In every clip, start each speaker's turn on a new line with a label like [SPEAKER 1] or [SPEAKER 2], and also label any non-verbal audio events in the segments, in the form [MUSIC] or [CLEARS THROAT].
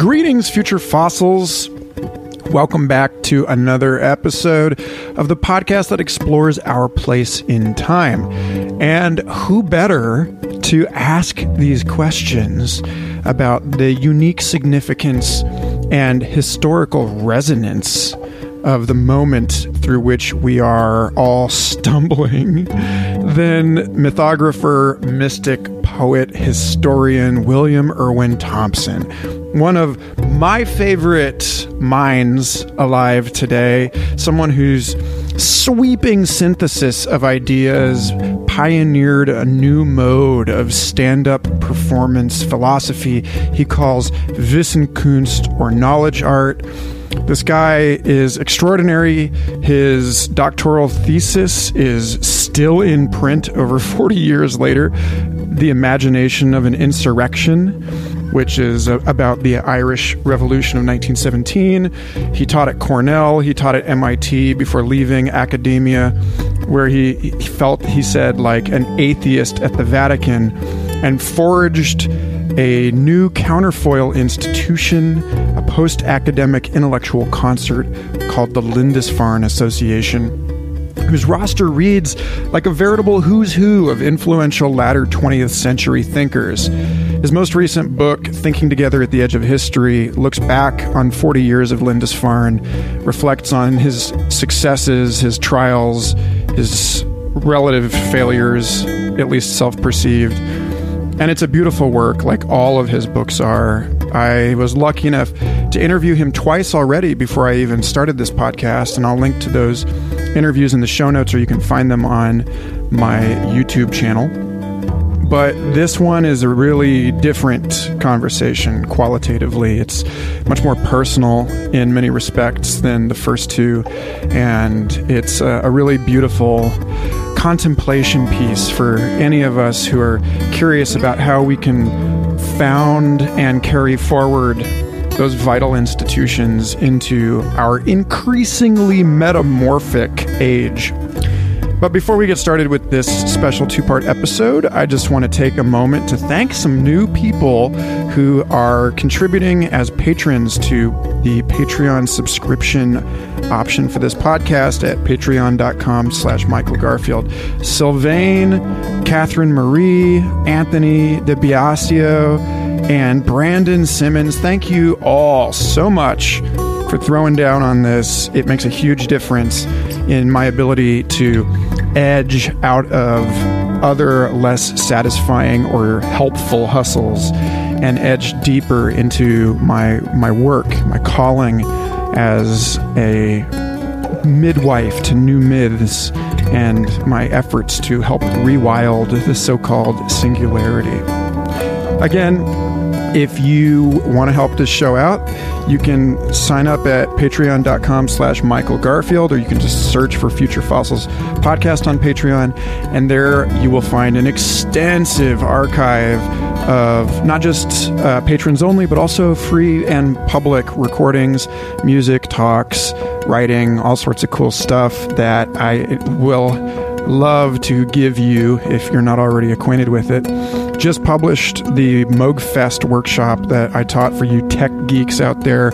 [SPEAKER 1] Greetings, future fossils. Welcome back to another episode of the podcast that explores our place in time. And who better to ask these questions about the unique significance and historical resonance of the moment through which we are all stumbling [LAUGHS] than mythographer, mystic, poet, historian William Irwin Thompson. One of my favorite minds alive today, someone whose sweeping synthesis of ideas pioneered a new mode of stand up performance philosophy he calls Wissenkunst or knowledge art. This guy is extraordinary. His doctoral thesis is still in print over 40 years later The Imagination of an Insurrection, which is uh, about the Irish Revolution of 1917. He taught at Cornell, he taught at MIT before leaving academia, where he, he felt, he said, like an atheist at the Vatican and forged a new counterfoil institution, a post academic intellectual concert called the Lindisfarne Association, whose roster reads like a veritable who's who of influential latter 20th century thinkers. His most recent book, Thinking Together at the Edge of History, looks back on 40 years of Lindisfarne, reflects on his successes, his trials, his relative failures, at least self perceived and it's a beautiful work, like all of his books are. I was lucky enough to interview him twice already before I even started this podcast, and I'll link to those interviews in the show notes, or you can find them on my YouTube channel. But this one is a really different conversation qualitatively. It's much more personal in many respects than the first two, and it's a, really beautiful contemplation piece for any of us who are curious about how we can found and carry forward those vital institutions into our increasingly metamorphic age. But before we get started with this special two part episode, I just want to take a moment to thank some new people who are contributing as patrons to the Patreon subscription option for this podcast at patreon.com slash Michael Garfield. Sylvain, Catherine Marie, Anthony DeBiasio, and Brandon Simmons. Thank you all so much for throwing down on this. It makes a huge difference in my ability to edge out of other less satisfying or helpful hustles and edge deeper into my my work, my calling as a midwife to new myths and my efforts to help rewild the so-called singularity. Again, if you want to help this show out, you can sign up at patreon.com slash Michael Garfield, or you can just search for Future Fossils podcast on Patreon, and there you will find an extensive archive of not just uh, patrons only, but also free and public recordings, music, talks, writing, all sorts of cool stuff that I will love to give you if you're not already acquainted with it just published the Moogfest workshop that I taught for you tech geeks out there.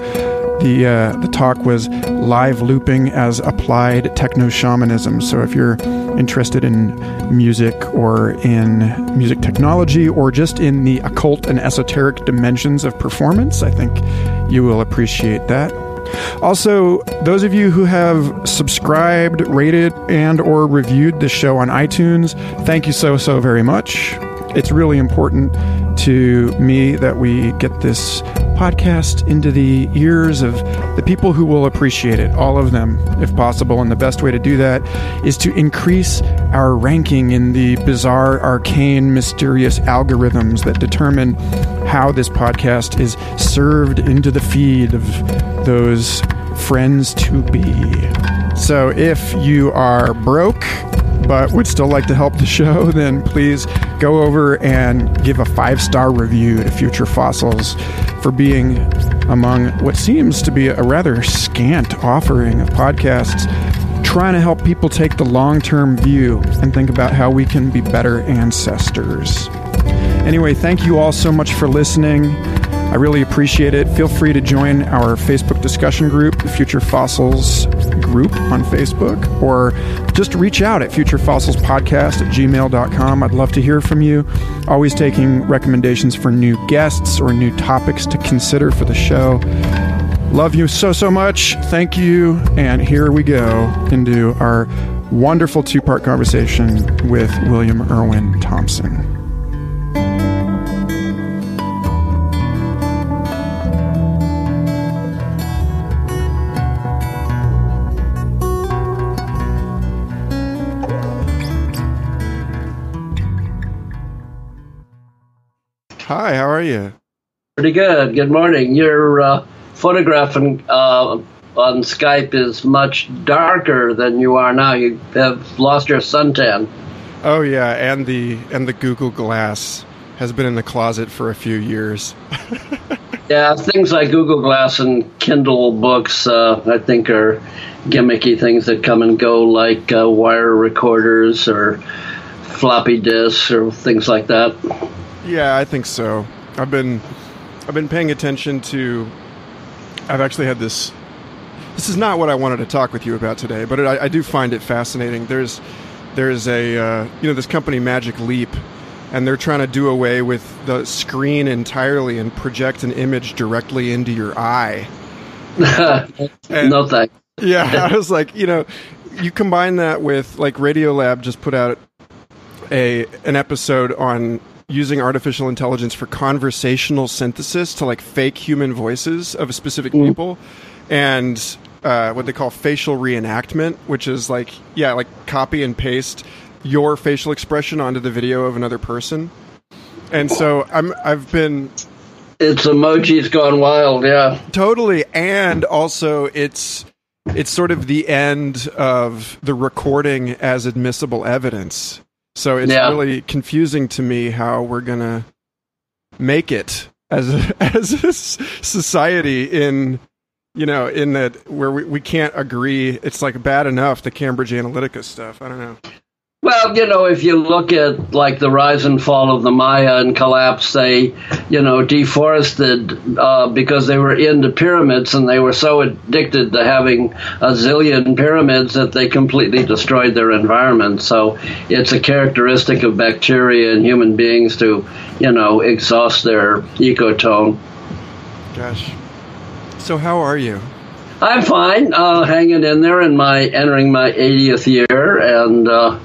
[SPEAKER 1] The uh, the talk was live looping as applied techno shamanism. So if you're interested in music or in music technology or just in the occult and esoteric dimensions of performance, I think you will appreciate that. Also, those of you who have subscribed, rated, and or reviewed the show on iTunes, thank you so so very much it's really important to me that we get this podcast into the ears of the people who will appreciate it, all of them, if possible. And the best way to do that is to increase our ranking in the bizarre, arcane, mysterious algorithms that determine how this podcast is served into the feed of those friends to be. So if you are broke, but would still like to help the show, [LAUGHS] then please go over and give a five star review to Future Fossils for being among what seems to be a rather scant offering of podcasts trying to help people take the long term view and think about how we can be better ancestors. Anyway, thank you all so much for listening. I really appreciate it. Feel free to join our Facebook discussion group, Future Fossils group on Facebook, or just reach out at futurefossils.podcast at gmail.com. I'd love to hear from you. Always taking recommendations for new guests or new topics to consider for the show. Love you so, so much. Thank you. And here we go into our wonderful two part conversation with William Irwin Thompson. Hi, how are you?
[SPEAKER 2] Pretty good. Good morning. Your uh, photograph on, uh, on Skype is much darker than you are now. You have lost your suntan.
[SPEAKER 1] Oh yeah, and the and the Google Glass has been in the closet for a few years. [LAUGHS]
[SPEAKER 2] yeah, things like Google Glass and Kindle books, uh, I think, are gimmicky things that come and go, like uh, wire recorders or floppy disks or things like that.
[SPEAKER 1] Yeah, I think so. I've been I've been paying attention to. I've actually had this. This is not what I wanted to talk with you about today, but it, I, I, do find it fascinating. There's there's a uh, you know this company Magic Leap, and they're trying to do away with the screen entirely and project an image directly into your eye. [LAUGHS]
[SPEAKER 2] and, no thanks.
[SPEAKER 1] yeah, [LAUGHS] I was like, you know, you combine that with like Radiolab just put out a an episode on using artificial intelligence for conversational synthesis to like fake human voices of a specific mm. people and uh, what they call facial reenactment which is like yeah like copy and paste your facial expression onto the video of another person. And so i'm i've been
[SPEAKER 2] it's emojis gone wild yeah.
[SPEAKER 1] Totally. And also it's it's sort of the end of the recording as admissible evidence so it's yeah. really confusing to me how we're gonna make it as a, [LAUGHS] as a society in you know in that where we, we can't agree. It's like bad enough the Cambridge Analytica stuff. I don't know.
[SPEAKER 2] Well, you know, if you look at like the rise and fall of the Maya and collapse, they, you know, deforested uh, because they were into pyramids and they were so addicted to having a zillion pyramids that they completely destroyed their environment. So it's a characteristic of bacteria and human beings to, you know, exhaust their ecotone.
[SPEAKER 1] Gosh. So how are you?
[SPEAKER 2] I'm fine, uh, hanging in there in my entering my 80th year, and uh,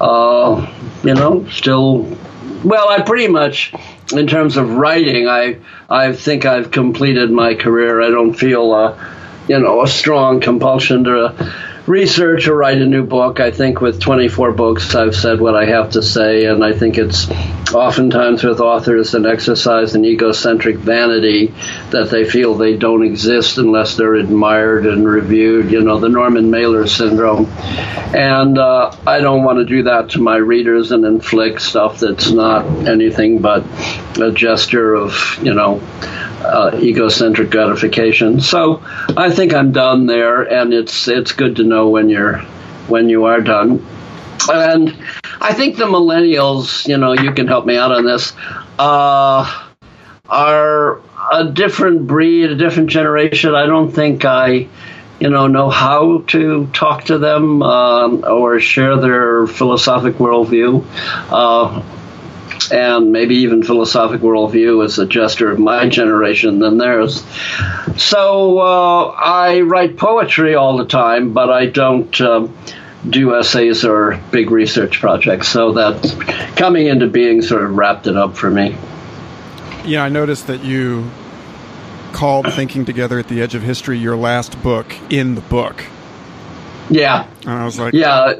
[SPEAKER 2] uh, you know, still. Well, I pretty much, in terms of writing, I I think I've completed my career. I don't feel, uh, you know, a strong compulsion to research or write a new book. I think with 24 books, I've said what I have to say, and I think it's oftentimes with authors an exercise in egocentric vanity that they feel they don't exist unless they're admired and reviewed. You know, the Norman Mailer syndrome. And uh, I don't want to do that to my readers and inflict stuff that's not anything but a gesture of, you know, uh, egocentric gratification. So I think I'm done there, and it's it's good to know when you're when you are done. And I think the millennials, you know, you can help me out on this, uh, are a different breed, a different generation. I don't think I, you know, know how to talk to them um, or share their philosophic worldview. Uh, and maybe even philosophic worldview is a gesture of my generation than theirs. So uh, I write poetry all the time, but I don't um, do essays or big research projects. So that coming into being sort of wrapped it up for me.
[SPEAKER 1] Yeah, I noticed that you called Thinking Together at the Edge of History your last book in the book.
[SPEAKER 2] Yeah.
[SPEAKER 1] And I was like,
[SPEAKER 2] yeah.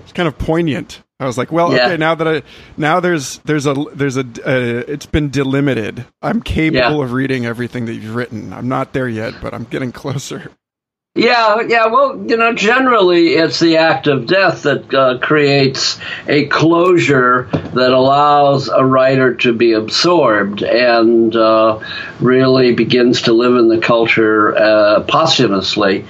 [SPEAKER 1] It's kind of poignant. I was like, well, yeah. okay, now that I now there's there's a there's a uh, it's been delimited. I'm capable yeah. of reading everything that you've written. I'm not there yet, but I'm getting closer.
[SPEAKER 2] Yeah, yeah. Well, you know, generally it's the act of death that uh, creates a closure that allows a writer to be absorbed and uh, really begins to live in the culture uh, posthumously.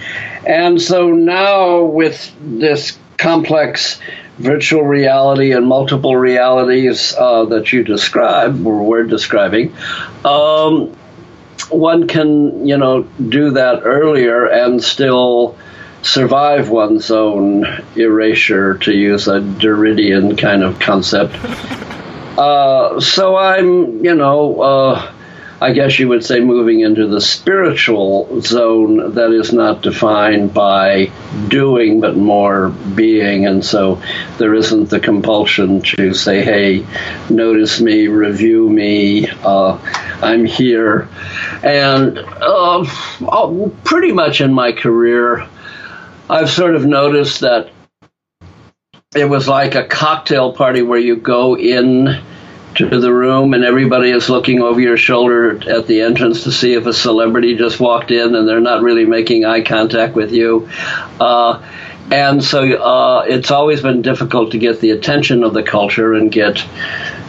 [SPEAKER 2] And so now with this complex virtual reality and multiple realities uh, that you describe or were describing, um, one can, you know, do that earlier and still survive one's own erasure, to use a Derridian kind of concept. Uh, so I'm, you know, uh, I guess you would say moving into the spiritual zone that is not defined by doing but more being. And so there isn't the compulsion to say, hey, notice me, review me, uh, I'm here. And uh, pretty much in my career, I've sort of noticed that it was like a cocktail party where you go in to the room and everybody is looking over your shoulder at the entrance to see if a celebrity just walked in and they're not really making eye contact with you. Uh, and so uh, it's always been difficult to get the attention of the culture and get,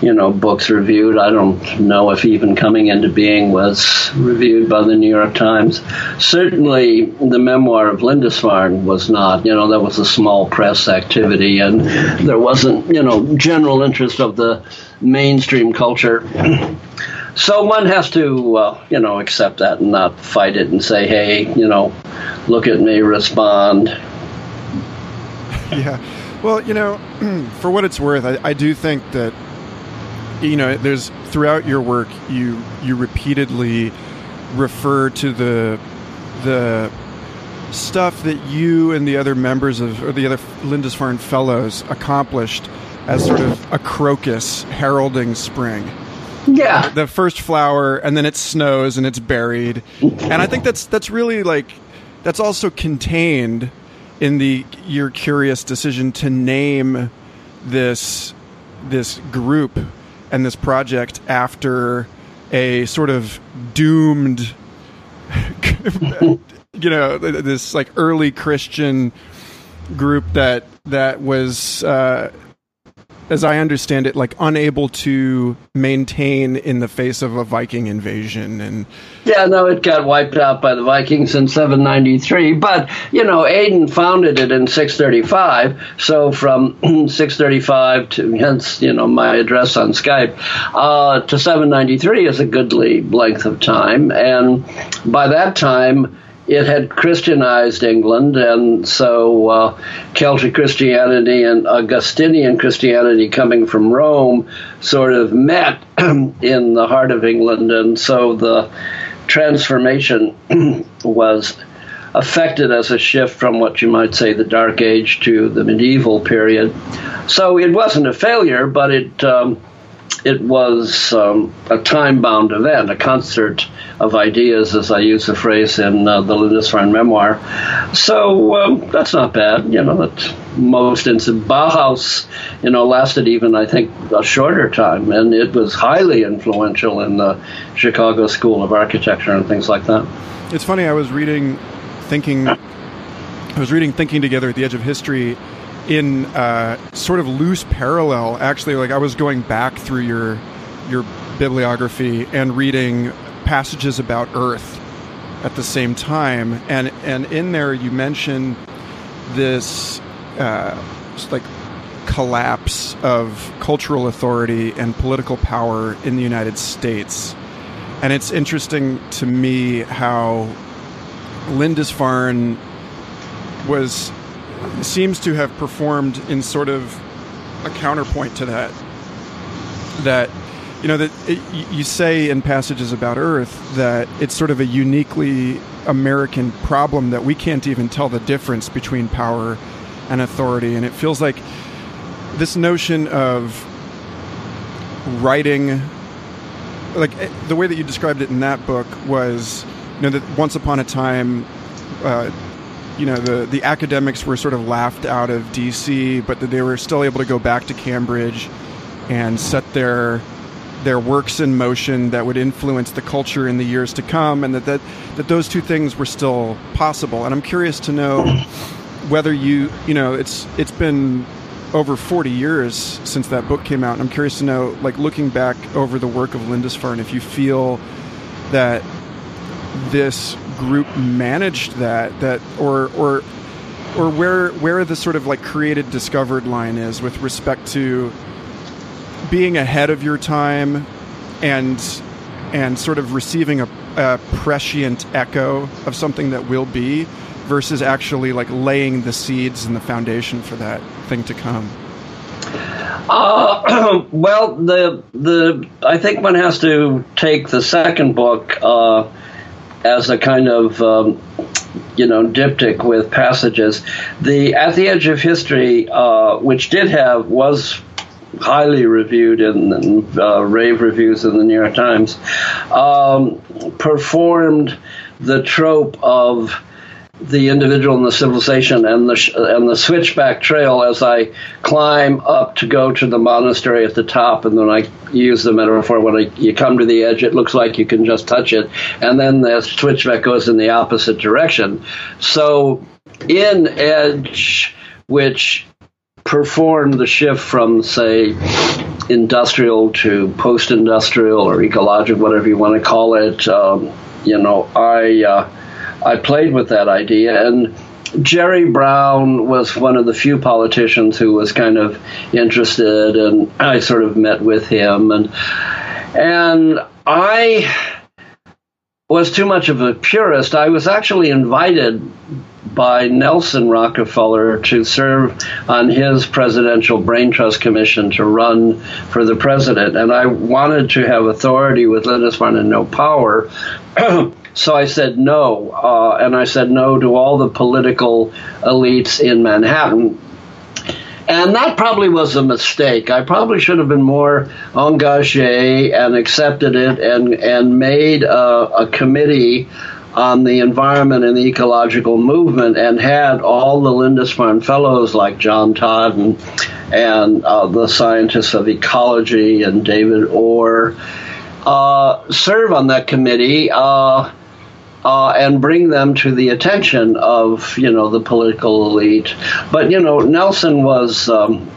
[SPEAKER 2] you know, books reviewed. I don't know if even coming into being was reviewed by the New York Times. Certainly, the memoir of Lindisfarne was not. You know, that was a small press activity, and there wasn't, you know, general interest of the mainstream culture. so one has to, uh, you know, accept that and not fight it and say, hey, you know, look at me, respond. [LAUGHS]
[SPEAKER 1] Yeah. Well, you know, [CLEARS THROAT] for what it's worth, I, I do think that, you know, there's throughout your work, you you repeatedly refer to the the stuff that you and the other members of or the other Lindisfarne fellows accomplished as sort of a crocus heralding spring.
[SPEAKER 2] Yeah.
[SPEAKER 1] The first flower and then it snows and it's buried. And I think that's that's really like that's also contained in the your curious decision to name this this group and this project after a sort of doomed [LAUGHS] you know this like early christian group that that was uh, as I understand it, like unable to maintain in the face of a Viking invasion. And
[SPEAKER 2] yeah, no, it got wiped out by the Vikings in 793. But you know, Aidan founded it in 635. So from [CLEARS THROAT] 635 to hence, you know, my address on Skype uh, to 793 is a goodly length of time, and by that time it had Christianized England, and so uh, Celtic Christianity and Augustinian Christianity coming from Rome sort of met [CLEARS THROAT] in the heart of England, and so the transformation [CLEARS THROAT] was affected as a shift from what you might say the Dark Age to the medieval period. So it wasn't a failure, but it um, it was um, a time bound event, a concert of ideas, as I use the phrase in uh, the Lindisfarne memoir. So um, that's not bad. You know, that most instances. Bauhaus, you know, lasted even, I think, a shorter time, and it was highly influential in the Chicago School of Architecture and things like that.
[SPEAKER 1] It's funny, I was reading, thinking, I was reading Thinking Together at the Edge of History in uh, sort of loose parallel. Actually, like I was going back through your your bibliography and reading passages about Earth at the same time, and and in there you mention this uh, like collapse of cultural authority and political power in the United States. And it's interesting to me how Lindisfarne was seems to have performed in sort of a counterpoint to that. That you know that it, you say in passages about Earth that it's sort of a uniquely American problem that we can't even tell the difference between power and authority, and it feels like this notion of writing like eh, the way that you described it in that book was you know that once upon a time uh, you know the the academics were sort of laughed out of DC, but they were still able to go back to Cambridge and set their their works in motion that would influence the culture in the years to come, and that that, that those two things were still possible. And I'm curious to know whether you you know it's it's been over 40 years since that book came out, and I'm curious to know, like looking back over the work of Lindisfarne, if you feel that this group managed that that or or or where where the sort of like created discovered line is with respect to being ahead of your time and and sort of receiving a, a prescient echo of something that will be versus actually like laying the seeds and the foundation for that thing to come.
[SPEAKER 2] Uh, [CLEARS THROAT] well, the the I think one has to take the second book uh, as a kind of um, you know diptych with passages. The At the Edge of History, uh, which did have was highly reviewed in, in uh, rave reviews in the New York Times, um, performed the trope of the individual and the civilization and the and the switchback trail as I climb up to go to the monastery at the top, and then I use the metaphor when I, you come to the edge, it looks like you can just touch it, and then the switchback goes in the opposite direction. So in Edge, which performed the shift from say industrial to post-industrial or ecological, whatever you want to call it, um, you know, I. Uh, I played with that idea. And Jerry Brown was one of the few politicians who was kind of interested, and I sort of met with him, and and I was too much of a purist. I was actually invited by Nelson Rockefeller to serve on his presidential brain trust commission to run for the president, and I wanted to have authority with Lindisfarne and no power. [CLEARS THROAT] So I said no, uh, and I said no to all the political elites in Manhattan. And that probably was a mistake. I probably should have been more engaged and accepted it and, and made a, a committee on the environment and the ecological movement and had all the Lindisfarne fellows like John Todd and, and uh, the scientists of ecology and David Orr uh, serve on that committee. Uh, uh, and bring them to the attention of you know the political elite. But you know Nelson was. Um,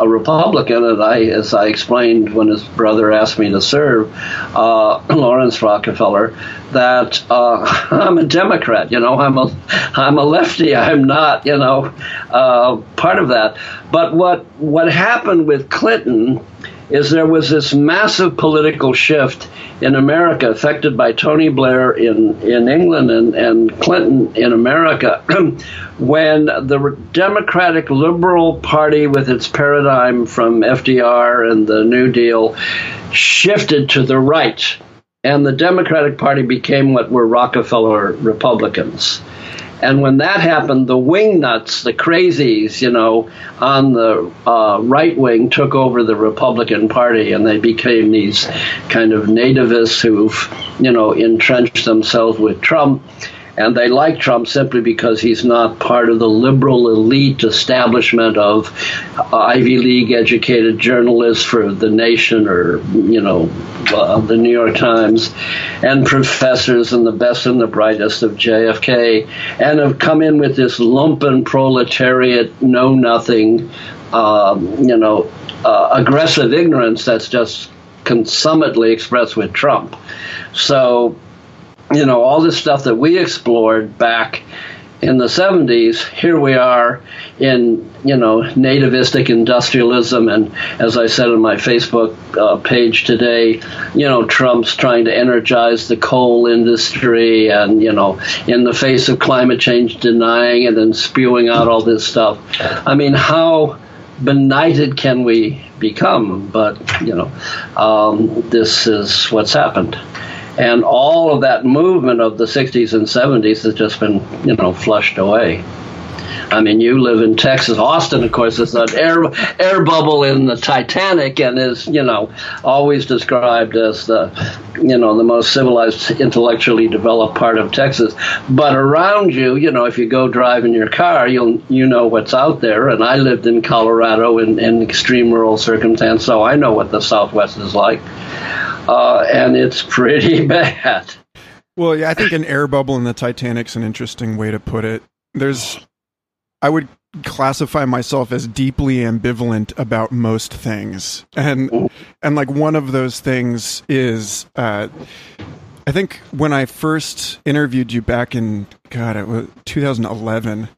[SPEAKER 2] a Republican, and I, as I explained when his brother asked me to serve, uh, [CLEARS THROAT] Laurance Rockefeller, that uh, [LAUGHS] I'm a Democrat. You know, I'm a I'm a lefty. I'm not, you know, uh, part of that. But what what happened with Clinton is there was this massive political shift in America, affected by Tony Blair in, in England and, and Clinton in America, [CLEARS THROAT] when the Democratic Liberal Party, with its paradigm from FDR and the New Deal, shifted to the right. And the Democratic Party became what were Rockefeller Republicans. And when that happened, the wingnuts, the crazies, you know, on the uh, right wing took over the Republican Party and they became these kind of nativists who've, you know, entrenched themselves with Trump and they like Trump simply because he's not part of the liberal elite establishment of Ivy League educated journalists for the Nation or you know uh, the New York Times, and professors and the best and the brightest of JFK, and have come in with this lumpen proletariat, know nothing, um, you know, uh, aggressive ignorance that's just consummately expressed with Trump. So you know, all this stuff that we explored back in the 70s, here we are in, you know, nativistic industrialism. And as I said on my Facebook uh, page today, you know, Trump's trying to energize the coal industry and, you know, in the face of climate change, denying and then spewing out all this stuff. I mean, how benighted can we become? But, you know, um, this is what's happened and all of that movement of the 60s and 70s has just been you know flushed away I mean, you live in Texas. Austin, of course, is an air air bubble in the Titanic, and is you know always described as the you know the most civilized, intellectually developed part of Texas. But around you, you know, if you go drive in your car, you'll you know what's out there. And I lived in Colorado in, in extreme rural circumstance, so I know what the Southwest is like uh, and it's pretty [LAUGHS] bad.
[SPEAKER 1] Well, yeah, I think an air bubble in the Titanic's an interesting way to put it. There's, I would classify myself as deeply ambivalent about most things, and and like one of those things is, uh, I think when I first interviewed you back in God, it was 2011.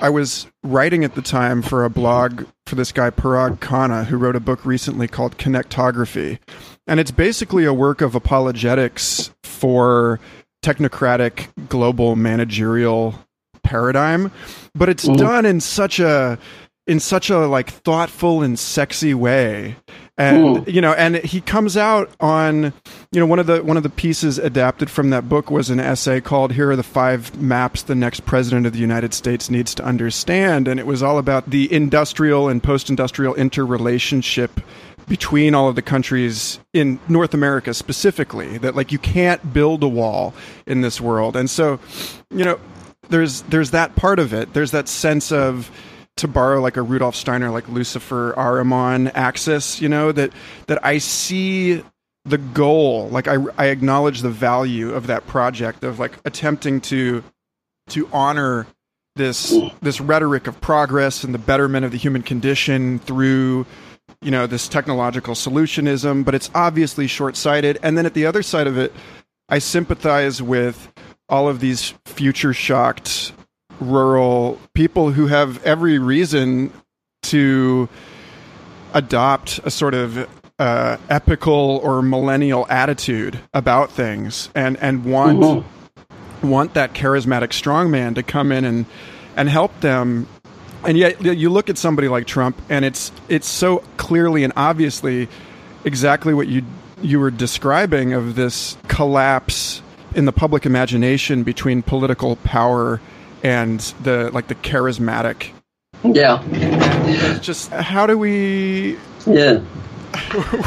[SPEAKER 1] I was writing at the time for a blog for this guy Parag Khanna, who wrote a book recently called Connectography, and it's basically a work of apologetics for technocratic global managerial paradigm, but it's mm. done in such a in such a like thoughtful and sexy way and mm. you know and he comes out on you know one of the one of the pieces adapted from that book was an essay called here are the five maps the next president of the united states needs to understand and it was all about the industrial and post-industrial interrelationship between all of the countries in North America specifically that like you can't build a wall in this world. And so, you know, there's there's that part of it. There's that sense of to borrow like a Rudolf Steiner like Lucifer Ahriman axis, you know, that that I see the goal, like I I acknowledge the value of that project of like attempting to to honor this this rhetoric of progress and the betterment of the human condition through you know this technological solutionism but it's obviously short-sighted and then at the other side of it i sympathize with all of these future shocked rural people who have every reason to adopt a sort of uh, epical or millennial attitude about things and and want mm-hmm. want that charismatic strongman to come in and and help them and yet you look at somebody like Trump and it's it's so clearly and obviously exactly what you you were describing of this collapse in the public imagination between political power and the like the charismatic.
[SPEAKER 2] Yeah.
[SPEAKER 1] just how do we
[SPEAKER 2] Yeah.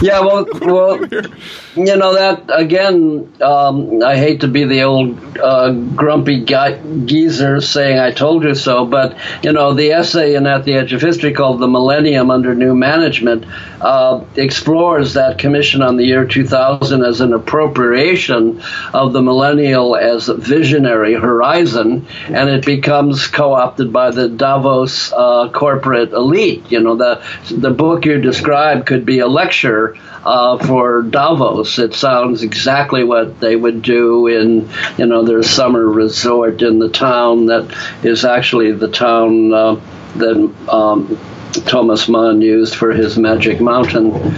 [SPEAKER 2] Yeah, [LAUGHS] well, well, you know that again. Um, I hate to be the old uh, grumpy guy, geezer saying "I told you so," but you know the essay in At the Edge of History called "The Millennium Under New Management" uh, explores that commission on the year 2000 as an appropriation of the millennial as a visionary horizon, and it becomes co-opted by the Davos uh, corporate elite. You know the the book you described could be a lecture uh, for Davos. It sounds exactly what they would do in, you know, their summer resort in the town that is actually the town uh, that um, Thomas Mann used for his Magic Mountain.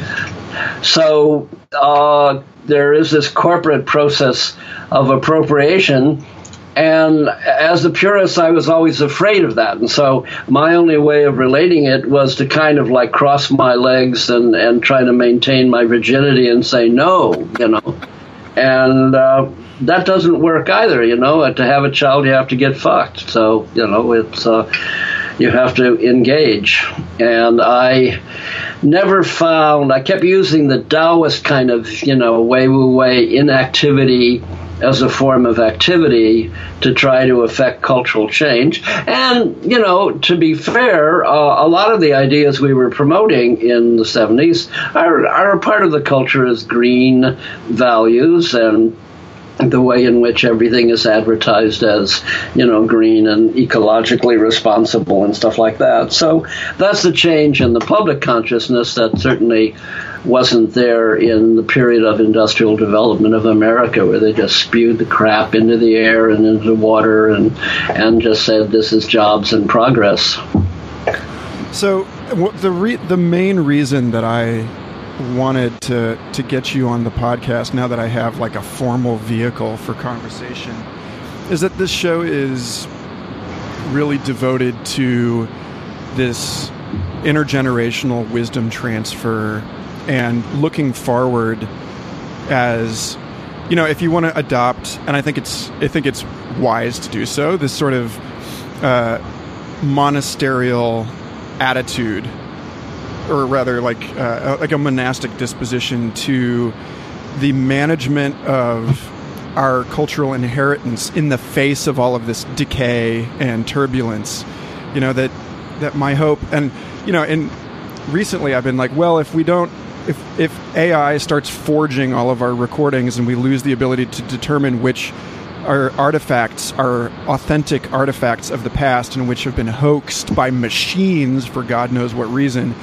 [SPEAKER 2] So uh, there is this corporate process of appropriation and as a purist, I was always afraid of that. And so my only way of relating it was to kind of like cross my legs and, and try to maintain my virginity and say no, you know. And uh, that doesn't work either, you know. To have a child, you have to get fucked. So, you know, it's. Uh, you have to engage. And I never found, I kept using the Taoist kind of, you know, wei wu wei inactivity as a form of activity to try to affect cultural change. And, you know, to be fair, uh, a lot of the ideas we were promoting in the 70s are, are part of the culture as green values and the way in which everything is advertised as, you know, green and ecologically responsible and stuff like that. So that's the change in the public consciousness that certainly wasn't there in the period of industrial development of America, where they just spewed the crap into the air and into the water and and just said this is jobs and progress.
[SPEAKER 1] So the re- the main reason that I wanted to to get you on the podcast now that I have like a formal vehicle for conversation is that this show is really devoted to this intergenerational wisdom transfer and looking forward as you know if you want to adopt and I think it's I think it's wise to do so this sort of uh, monasterial attitude or rather like uh, like a monastic disposition to the management of our cultural inheritance in the face of all of this decay and turbulence you know that that my hope and you know and recently i've been like well if we don't if if ai starts forging all of our recordings and we lose the ability to determine which are artifacts are authentic artifacts of the past and which have been hoaxed by machines for god knows what reason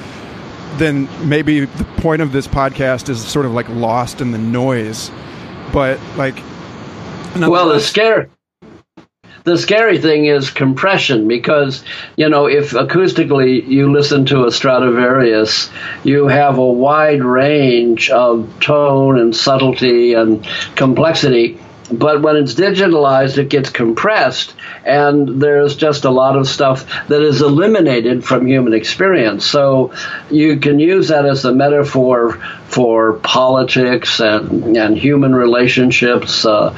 [SPEAKER 1] then maybe the point of this podcast is sort of like lost in the noise. But like,
[SPEAKER 2] well, the scare the scary thing is compression because you know if acoustically you listen to a Stradivarius, you have a wide range of tone and subtlety and complexity but when it's digitalized, it gets compressed, and there's just a lot of stuff that is eliminated from human experience. So you can use that as a metaphor for politics and, and human relationships, uh,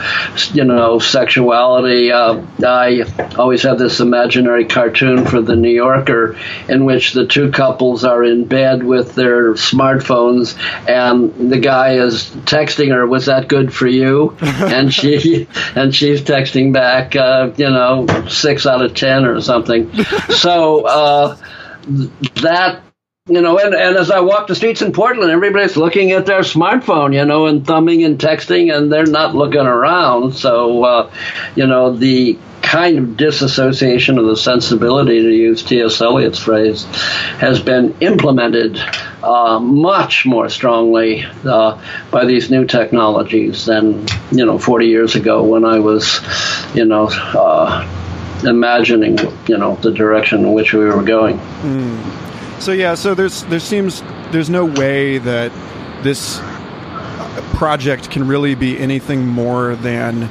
[SPEAKER 2] you know, sexuality. Uh, I always have this imaginary cartoon for the New Yorker in which the two couples are in bed with their smartphones, and the guy is texting her, "Was that good for you?" [LAUGHS] and [LAUGHS] she and she's texting back, uh, you know, six out of ten or something. [LAUGHS] So uh, that you know, and, and as I walk the streets in Portland, everybody's looking at their smartphone, you know, and thumbing and texting, and they're not looking around. So, uh, you know, the kind of disassociation of the sensibility, to use T.S. Eliot's phrase, has been implemented uh, much more strongly uh, by these new technologies than, you know, 40 years ago when I was, you know, uh, imagining, you know, the direction in which we were going.
[SPEAKER 1] Mm. So yeah, so there's there seems there's no way that this project can really be anything more than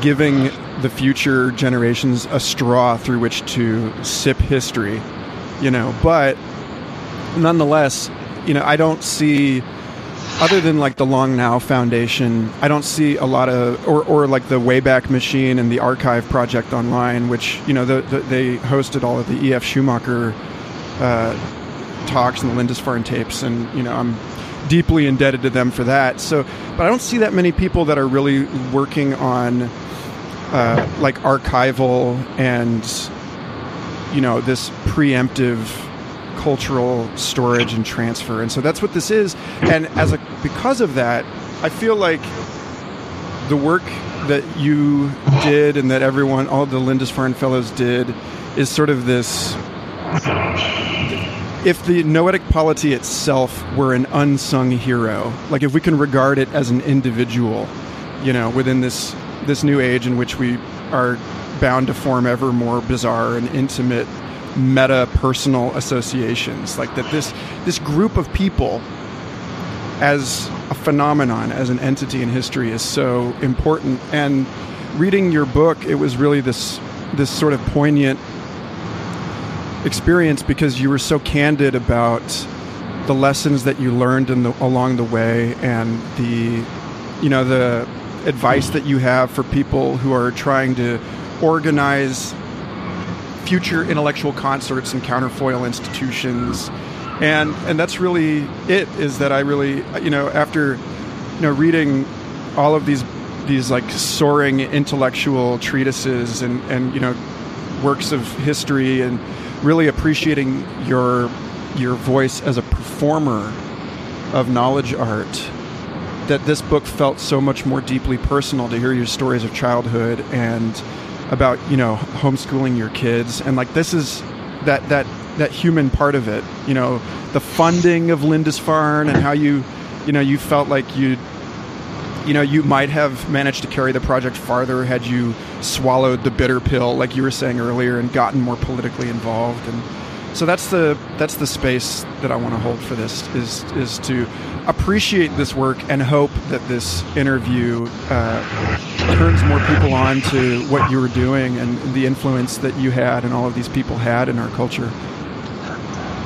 [SPEAKER 1] giving the future generations a straw through which to sip history, you know. But nonetheless, you know, I don't see other than like the Long Now Foundation, I don't see a lot of, or, or like the Wayback Machine and the Archive Project Online, which, you know, the, the, they hosted all of the E.F. Schumacher uh, talks and the Lindisfarne tapes, and you know I'm deeply indebted to them for that. So, but I don't see that many people that are really working on uh, like archival and you know this preemptive cultural storage and transfer, and so that's what this is. And as a because of that, I feel like the work that you did and that everyone, all the Lindisfarne fellows did, is sort of this if the noetic polity itself were an unsung hero, like if we can regard it as an individual, you know, within this this new age in which we are bound to form ever more bizarre and intimate meta personal associations, like that this this group of people as a phenomenon, as an entity in history is so important. And reading your book, it was really this this sort of poignant experience because you were so candid about the lessons that you learned in the, along the way and the you know the advice that you have for people who are trying to organize future intellectual concerts and counterfoil institutions. And and that's really it is that I really you know after you know reading all of these these like soaring intellectual treatises and and you know works of history and really appreciating your your voice as a performer of knowledge art that this book felt so much more deeply personal to hear your stories of childhood and about you know homeschooling your kids. And like this is that that that human part of it you know the funding of Lindisfarne and how you you know you felt like you you know you might have managed to carry the project farther had you swallowed the bitter pill like you were saying earlier and gotten more politically involved. And so that's the that's the space that I want to hold for this is is to appreciate this work and hope that this interview uh, turns more people on to what you were doing and the influence that you had and all of these people had in our culture.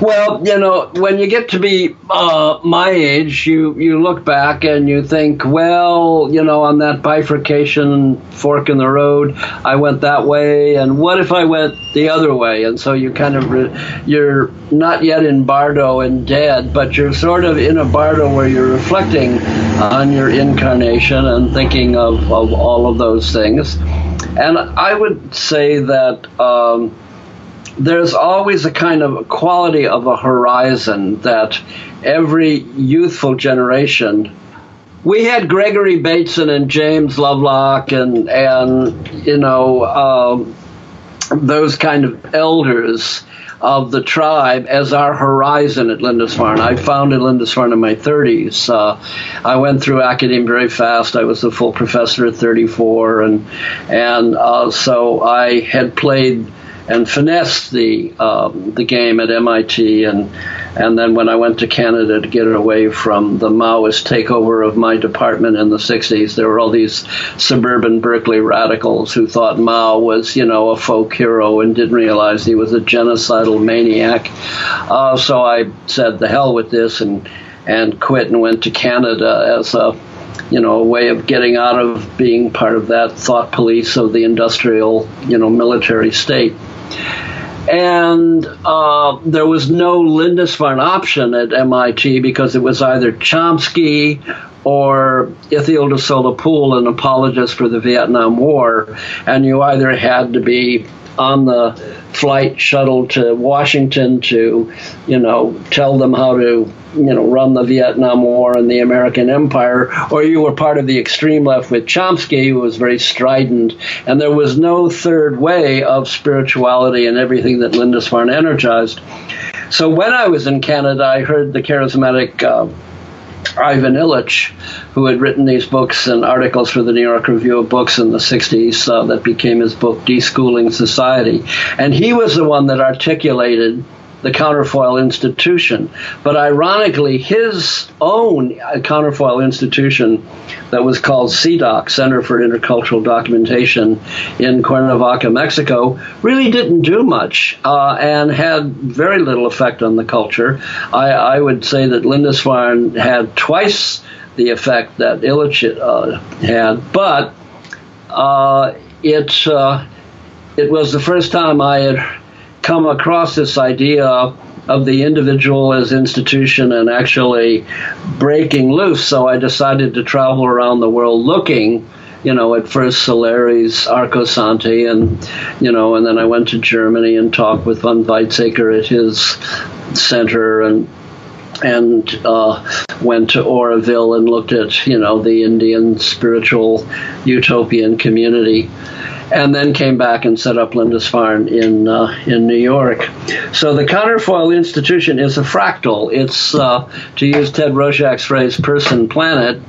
[SPEAKER 2] Well, you know, when you get to be uh, my age, you, you look back and you think, well, you know, on that bifurcation fork in the road, I went that way, and what if I went the other way? And so you kind of, re- you're not yet in Bardo and dead, but you're sort of in a Bardo where you're reflecting on your incarnation and thinking of, of all of those things. And I would say that. Um, there's always a kind of quality of a horizon that every youthful generation we had Gregory Bateson and James Lovelock and and you know um, those kind of elders of the tribe as our horizon at Lindisfarne. I founded Lindisfarne in my 30s. Uh, I went through academia very fast. I was a full professor at 34, and and uh, so I had played and finessed the um, the game at MIT, and and then when I went to Canada to get away from the Maoist takeover of my department in the '60s, there were all these suburban Berkeley radicals who thought Mao was, you know, a folk hero and didn't realize he was a genocidal maniac. Uh, so I said, "The hell with this," and and quit and went to Canada as a you know, a way of getting out of being part of that thought police of the industrial, you know, military state. And uh, there was no Lindisfarne option at MIT because it was either Chomsky or Ithiel de Sola-Pool, an apologist for the Vietnam War, and you either had to be on the flight shuttle to Washington to, you know, tell them how to you know, run the Vietnam War and the American Empire, or you were part of the extreme left with Chomsky, who was very strident, and there was no third way of spirituality and everything that Lindisfarne energized. So when I was in Canada, I heard the charismatic uh, Ivan Illich, who had written these books and articles for the New York Review of Books in the 60s uh, that became his book, Deschooling Society. And he was the one that articulated the counterfoil institution. But ironically, his own counterfoil institution that was called CIDOC, Center for Intercultural Documentation in Cuernavaca, Mexico, really didn't do much uh, and had very little effect on the culture. I, I, would say that Lindisfarne had twice the effect that Illich uh, had, but uh, it, uh, it was the first time I had come across this idea of the individual as institution and actually breaking loose. So I decided to travel around the world looking, you know, at first Soleri's Arcosanti and, you know, and then I went to Germany and talked with von Weizsäcker at his center and and uh, went to Auroville and looked at, you know, the Indian spiritual utopian community and then came back and set up Lindisfarne in uh, in New York. So the counterfoil institution is a fractal. It's uh, to use Ted Roszak's phrase, person planet.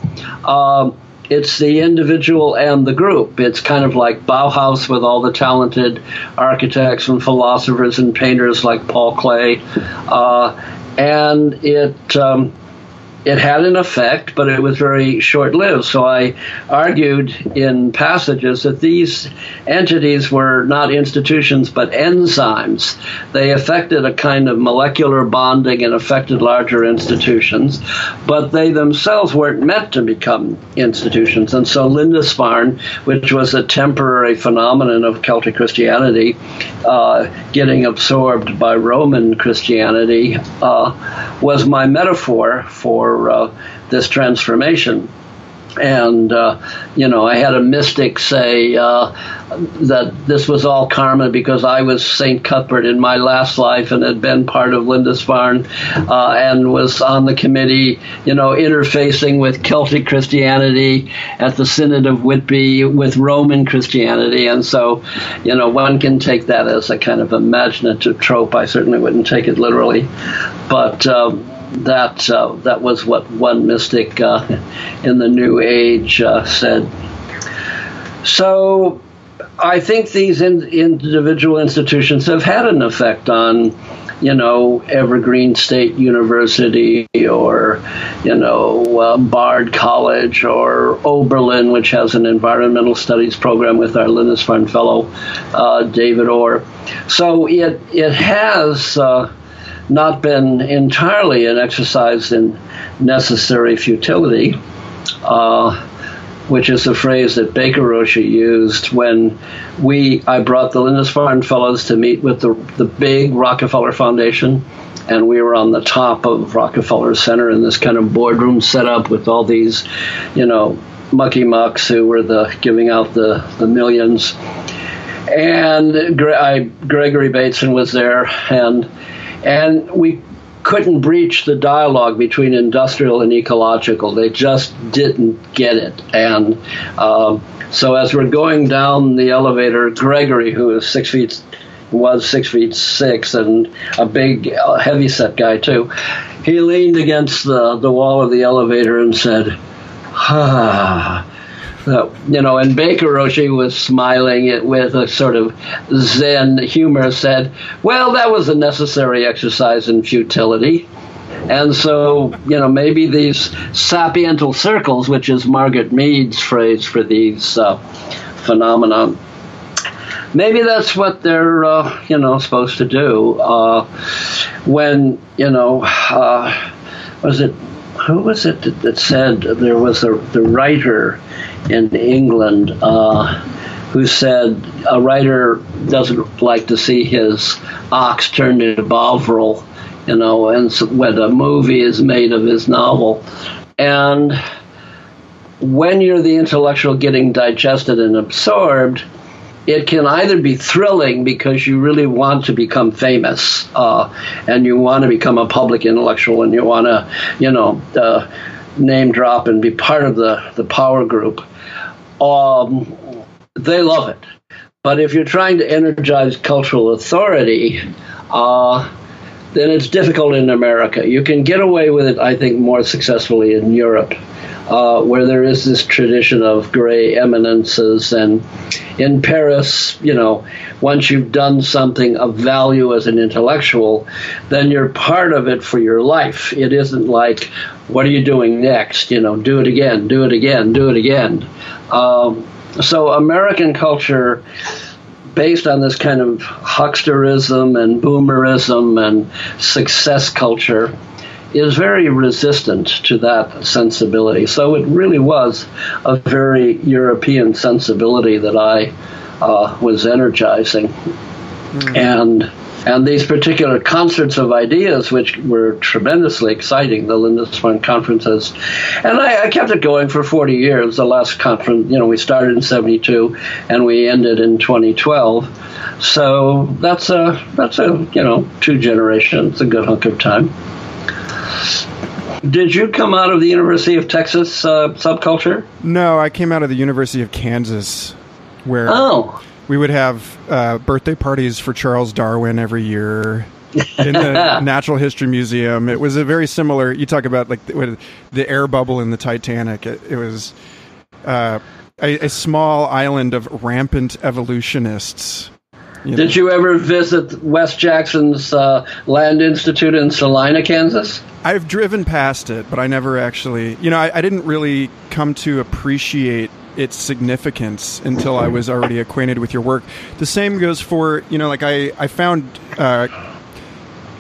[SPEAKER 2] Um, it's the individual and the group. It's kind of like Bauhaus with all the talented architects and philosophers and painters like Paul Klee, uh, and it. Um, it had an effect, but it was very short lived. So I argued in passages that these entities were not institutions but enzymes. They affected a kind of molecular bonding and affected larger institutions, but they themselves weren't meant to become institutions. And so Lindisfarne, which was a temporary phenomenon of Celtic Christianity, uh, getting absorbed by Roman Christianity, uh, was my metaphor for for uh, this transformation. And, uh, you know, I had a mystic say uh, that this was all karma because I was St. Cuthbert in my last life and had been part of Lindisfarne uh, and was on the committee, you know, interfacing with Celtic Christianity at the Synod of Whitby with Roman Christianity. And so, you know, one can take that as a kind of imaginative trope. I certainly wouldn't take it literally. But, um, that uh, that was what one mystic uh, in the New Age uh, said. So, I think these in, individual institutions have had an effect on, you know, Evergreen State University or, you know, uh, Bard College or Oberlin, which has an environmental studies program with our Lindisfarne fellow, uh, David Orr. So it it has uh, not been entirely an exercise in necessary futility, uh, which is a phrase that Baker Roshi used when we I brought the Lindisfarne Fellows to meet with the the big Rockefeller Foundation. And we were on the top of Rockefeller Center in this kind of boardroom setup with all these, you know, mucky mucks who were the giving out the, the millions. And I, Gregory Bateson was there, and and we couldn't breach the dialogue between industrial and ecological. They just didn't get it. And um, so as we're going down the elevator, Gregory, who is six feet was six feet six and a big, uh, heavy set guy too. He leaned against the, the wall of the elevator and said, "Ah." Uh, you know, and Baker Roshi was smiling it with a sort of Zen humor, said, Well, that was a necessary exercise in futility. And so, you know, maybe these sapiential circles, which is Margaret Mead's phrase for these uh, phenomena, maybe that's what they're uh, you know supposed to do. Uh, when you know, uh, was it who was it that, that, said there was a the writer in England uh, who said a writer doesn't like to see his ox turned into Bovril, you know, and so when a movie is made of his novel, and when you're the intellectual getting digested and absorbed it can either be thrilling because you really want to become famous uh, and you want to become a public intellectual and you want to, you know, uh, name drop and be part of the, the power group. Um, they love it. But if you're trying to energize cultural authority, uh, then it's difficult in America. You can get away with it, I think, more successfully in Europe uh, where there is this tradition of gray eminences. And in Paris, you know, once you've done something of value as an intellectual, then you're part of it for your life. It isn't like, what are you doing next? You know, do it again, do it again, do it again. Um, so American culture based on this kind of hucksterism and boomerism and success culture is very resistant to that sensibility. So it really was a very European sensibility that I uh, was energizing. Mm. And and these particular concerts of ideas, which were tremendously exciting, the Lindisfarne conferences, and I, I, kept it going for 40 years. The last conference, you know, we started in '72 and we ended in 2012. So that's a that's a you know two generations, a good hunk of time. Did you come out of the University of Texas uh, subculture?
[SPEAKER 1] No, I came out of the University of Kansas, where
[SPEAKER 2] oh.
[SPEAKER 1] We would have uh, birthday parties for Charles Darwin every year in the [LAUGHS] Natural History Museum. It was a very similar. You talk about like the, the air bubble in the Titanic. It, it was uh, a, a small island of rampant evolutionists
[SPEAKER 2] you Did you ever visit Wes Jackson's uh, Land Institute in Salina, Kansas?
[SPEAKER 1] I've driven past it, but I never actually, you know, I, I didn't really come to appreciate its significance until I was already acquainted with your work. The same goes for, you know, like I, I found uh,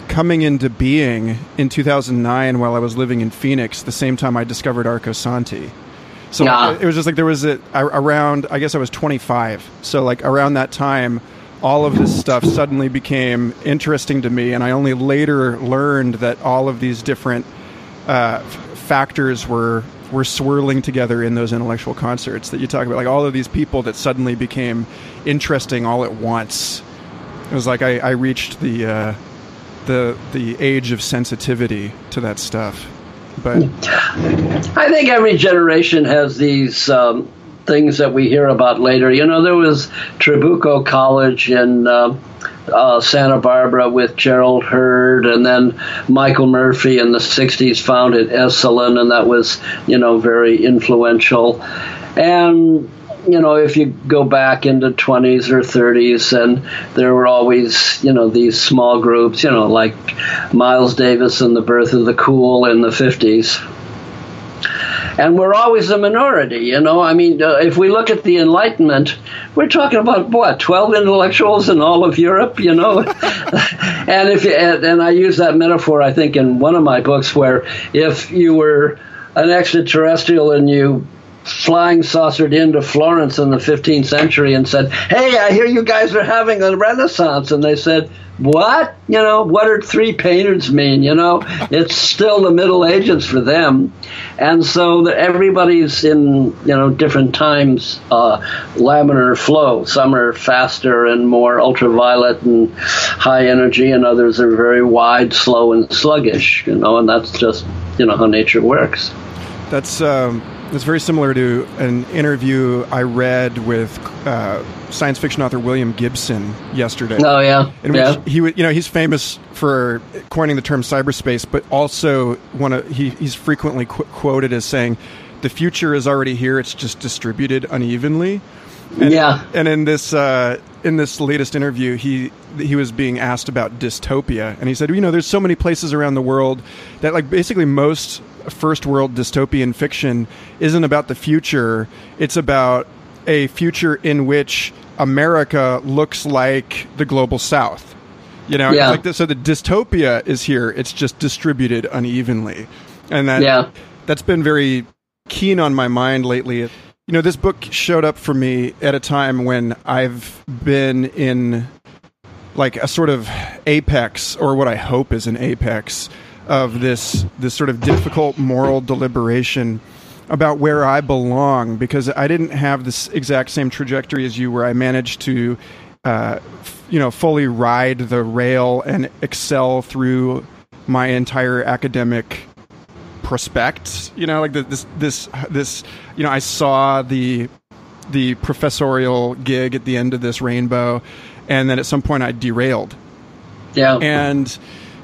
[SPEAKER 1] coming into being in 2009 while I was living in Phoenix, the same time I discovered Arcosanti. So nah. it was just like there was a, around, I guess I was 25. So like around that time, all of this stuff suddenly became interesting to me, and I only later learned that all of these different uh, factors were were swirling together in those intellectual concerts that you talk about, like all of these people that suddenly became interesting all at once. It was like I, I reached the uh, the the age of sensitivity to that stuff. But
[SPEAKER 2] I think every generation has these um, things that we hear about later. You know, there was Trabuco College in uh, uh, Santa Barbara with Gerald Heard, and then Michael Murphy in the 60s founded Esalen, and that was, you know, very influential. And you know, if you go back into 20s or 30s, and there were always, you know, these small groups, you know, like Miles Davis and the Birth of the Cool in the 50s and we're always a minority. You know, I mean, uh, if we look at the Enlightenment, we're talking about what twelve intellectuals in all of Europe. You know, [LAUGHS] and if you, and I use that metaphor, I think, in one of my books, where if you were an extraterrestrial and you flying saucered into Florence in the 15th century and said, "Hey, I hear you guys are having a Renaissance," and they said, "What? You know, what do three painters mean? You know, it's still the Middle Ages for them." And so everybody's in you know different times uh, laminar flow. Some are faster and more ultraviolet and high energy, and others are very wide, slow, and sluggish. You know, and that's just you know how nature works.
[SPEAKER 1] That's um, that's very similar to an interview I read with uh, science fiction author William Gibson yesterday.
[SPEAKER 2] Oh yeah,
[SPEAKER 1] in
[SPEAKER 2] yeah.
[SPEAKER 1] which he you know he's famous for coining the term cyberspace, but also one of he, he's frequently qu- quoted as saying, "The future is already here; it's just distributed unevenly." And,
[SPEAKER 2] yeah.
[SPEAKER 1] And in this uh, in this latest interview, he he was being asked about dystopia, and he said, you know, there's so many places around the world that like basically most first world dystopian fiction isn't about the future; it's about a future in which America looks like the global South. You know,
[SPEAKER 2] Yeah.
[SPEAKER 1] like so the dystopia is here; it's just distributed unevenly, and that
[SPEAKER 2] Yeah.
[SPEAKER 1] that's been very keen on my mind lately. You know, this book showed up for me at a time when I've been in like a sort of apex or what I hope is an apex of this this sort of difficult moral deliberation about where I belong because I didn't have this exact same trajectory as you where I managed to uh, f- you know fully ride the rail and excel through my entire academic prospect you know like the, this this this you know i saw the the professorial gig at the end of this rainbow and then at some point i derailed
[SPEAKER 2] Yeah.
[SPEAKER 1] and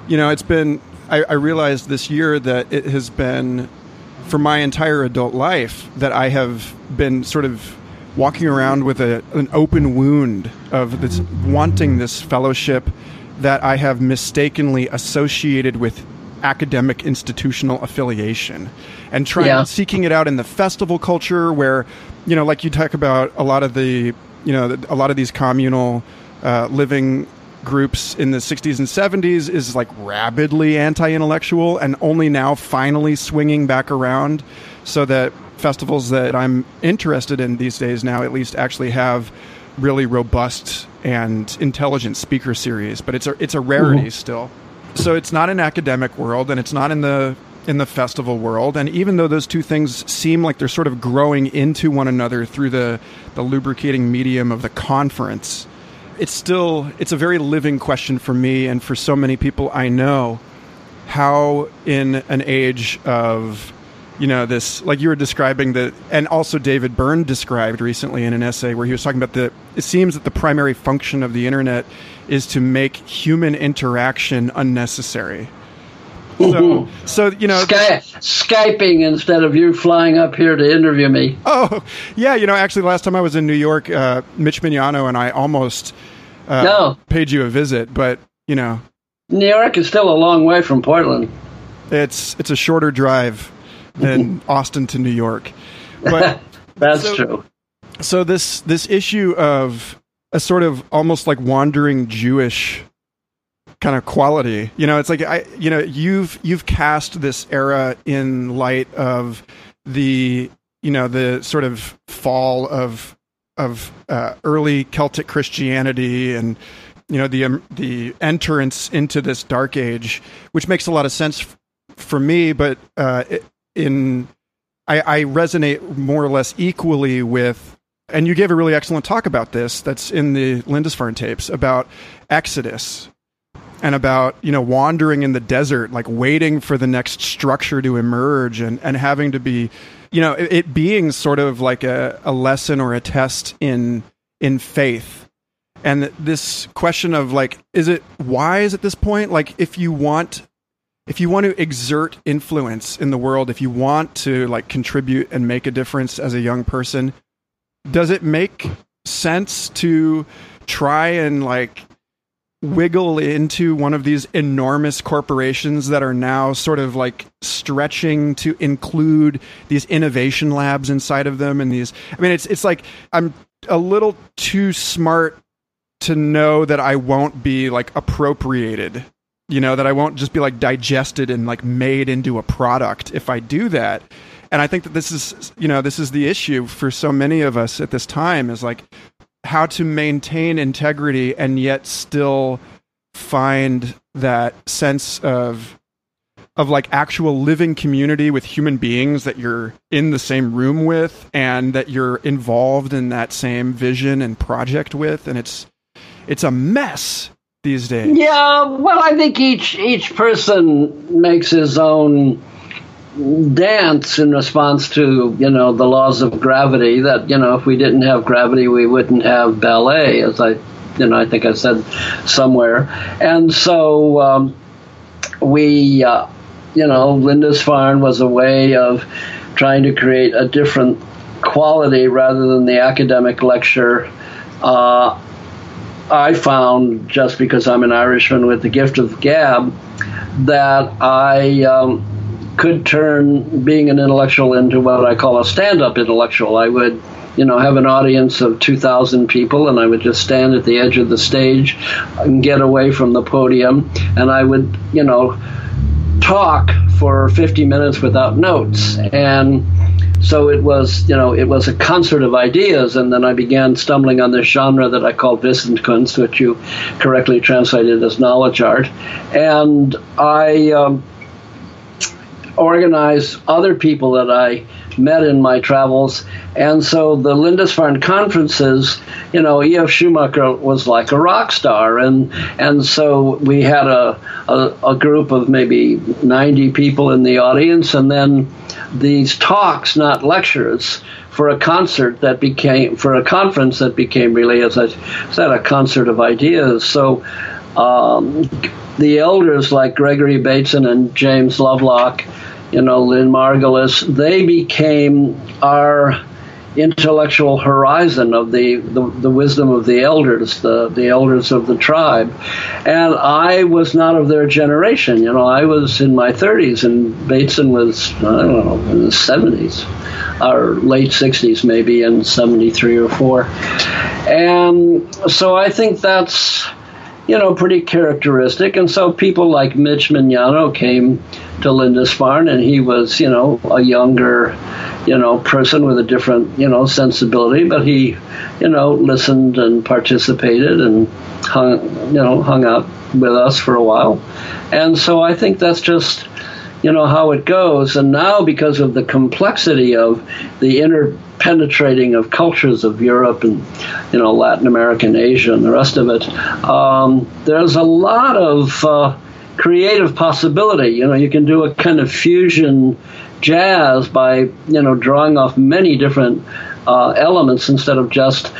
[SPEAKER 1] you know it's been I, I realized this year that it has been for my entire adult life that i have been sort of walking around with a, an open wound of this wanting this fellowship that i have mistakenly associated with academic institutional affiliation and trying
[SPEAKER 2] Yeah.
[SPEAKER 1] seeking it out in the festival culture where you know like you talk about a lot of the you know a lot of these communal uh, living groups in the 60s and 70s is like rabidly anti-intellectual and only now finally swinging back around so that festivals that I'm interested in these days now at least actually have really robust and intelligent speaker series but it's a it's a rarity still so it's not an academic world and it's not in the in the festival world. And even though those two things seem like they're sort of growing into one another through the the lubricating medium of the conference it's still it's a very living question for me and for so many people I know how in an age of you know this like you were describing the and also David Byrne described recently in an essay where he was talking about the it seems that the primary function of the internet is to make human interaction unnecessary so so you know
[SPEAKER 2] Sky- Skyping instead of you flying up here to interview me.
[SPEAKER 1] oh yeah you know actually last time I was in New York uh, Mitch Mignano and I almost uh,
[SPEAKER 2] No.
[SPEAKER 1] paid you a visit but you know
[SPEAKER 2] New York is still a long way from Portland.
[SPEAKER 1] it's it's a shorter drive than Austin to New York but [LAUGHS]
[SPEAKER 2] That's
[SPEAKER 1] So-
[SPEAKER 2] true.
[SPEAKER 1] so this this issue of a sort of almost like wandering Jewish kind of quality. You know, it's like I you know, you've you've cast this era in light of the you know, the sort of fall of of uh, early Celtic Christianity and you know the um, the entrance into this dark age, which makes a lot of sense f- for me. But uh, i- in I, I resonate more or less equally with, and you gave a really excellent talk about this. That's in the Lindisfarne tapes about Exodus and about you know wandering in the desert, like waiting for the next structure to emerge, and and having to be, you know, it, it being sort of like a, a lesson or a test in in faith. And this question of like, is it wise at this point? Like, if you want if you want to exert influence in the world, if you want to like contribute and make a difference as a young person, does it make sense to try and like wiggle into one of these enormous corporations that are now sort of like stretching to include these innovation labs inside of them and these I mean it's it's like I'm a little too smart to know that I won't be like appropriated you know that i won't just be like digested and like made into a product if i do that. And I think that this is you know this is the issue for so many of us at this time is like how to maintain integrity and yet still find that sense of of like actual living community with human beings that you're in the same room with and that you're involved in that same vision and project with. And it's it's a mess these days
[SPEAKER 2] yeah well i think each each person makes his own dance in response to you know the laws of gravity that you know if we didn't have gravity we wouldn't have ballet as i you know i think i said somewhere and so um, we uh, you know, Lindisfarne was a way of trying to create a different quality rather than the academic lecture. Uh, I found, just because I'm an Irishman with the gift of gab, that I um, could turn being an intellectual into what I call a stand up intellectual. I would you know, have an audience of 2,000 people, and I would just stand at the edge of the stage and get away from the podium, and I would, you know, talk for 50 minutes without notes. And so it was, you know, it was a concert of ideas, and then I began stumbling on this genre that I call Wissenskunst, which you correctly translated as knowledge art. And I um, organized other people that I met in my travels. And so the Lindisfarne conferences, you know, E.F. Schumacher was like a rock star. And, and so we had a, a, a group of maybe 90 people in the audience, and then these talks, not lectures, for a concert that became, for a conference that became really, as I said, a concert of ideas. So um, the elders like Gregory Bateson and James Lovelock you know, Lynn Margulis, they became our intellectual horizon of the, the, the, wisdom of the elders, the, the elders of the tribe. And I was not of their generation. You know, I was in my 30s, and Bateson was, I don't know, in the 70s, or late 60s, maybe, in 73 or 4. And so I think that's you know, pretty characteristic. And so people like Mitch Mignano came to Lindisfarne, and he was, you know, a younger, you know, person with a different, you know, sensibility, but he, you know, listened and participated and hung, you know, hung out with us for a while. And so I think that's just, you know, how it goes. And now, because of the complexity of the inner penetrating of cultures of Europe and you know Latin America and Asia and the rest of it. Um, there's a lot of uh, creative possibility. You know, you can do a kind of fusion jazz by you know drawing off many different uh, elements instead of just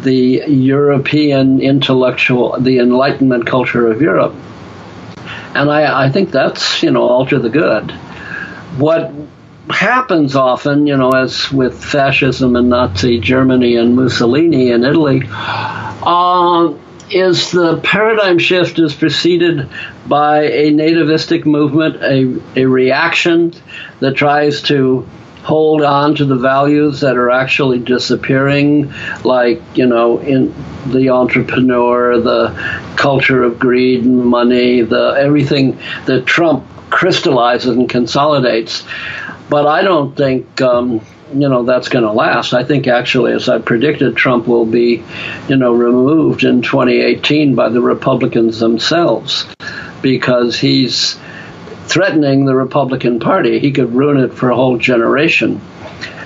[SPEAKER 2] the European intellectual, the Enlightenment culture of Europe. And I, I think that's you know all to the good. What happens often, you know, as with fascism and Nazi Germany and Mussolini in Italy, uh, is the paradigm shift is preceded by a nativistic movement, a, a reaction that tries to hold on to the values that are actually disappearing, like, you know, in the entrepreneur, the culture of greed and money, the everything that Trump crystallizes and consolidates. But I don't think um, you know that's going to last. I think actually, as I predicted, Trump will be you know removed in 2018 by the Republicans themselves because he's threatening the Republican Party. He could ruin it for a whole generation.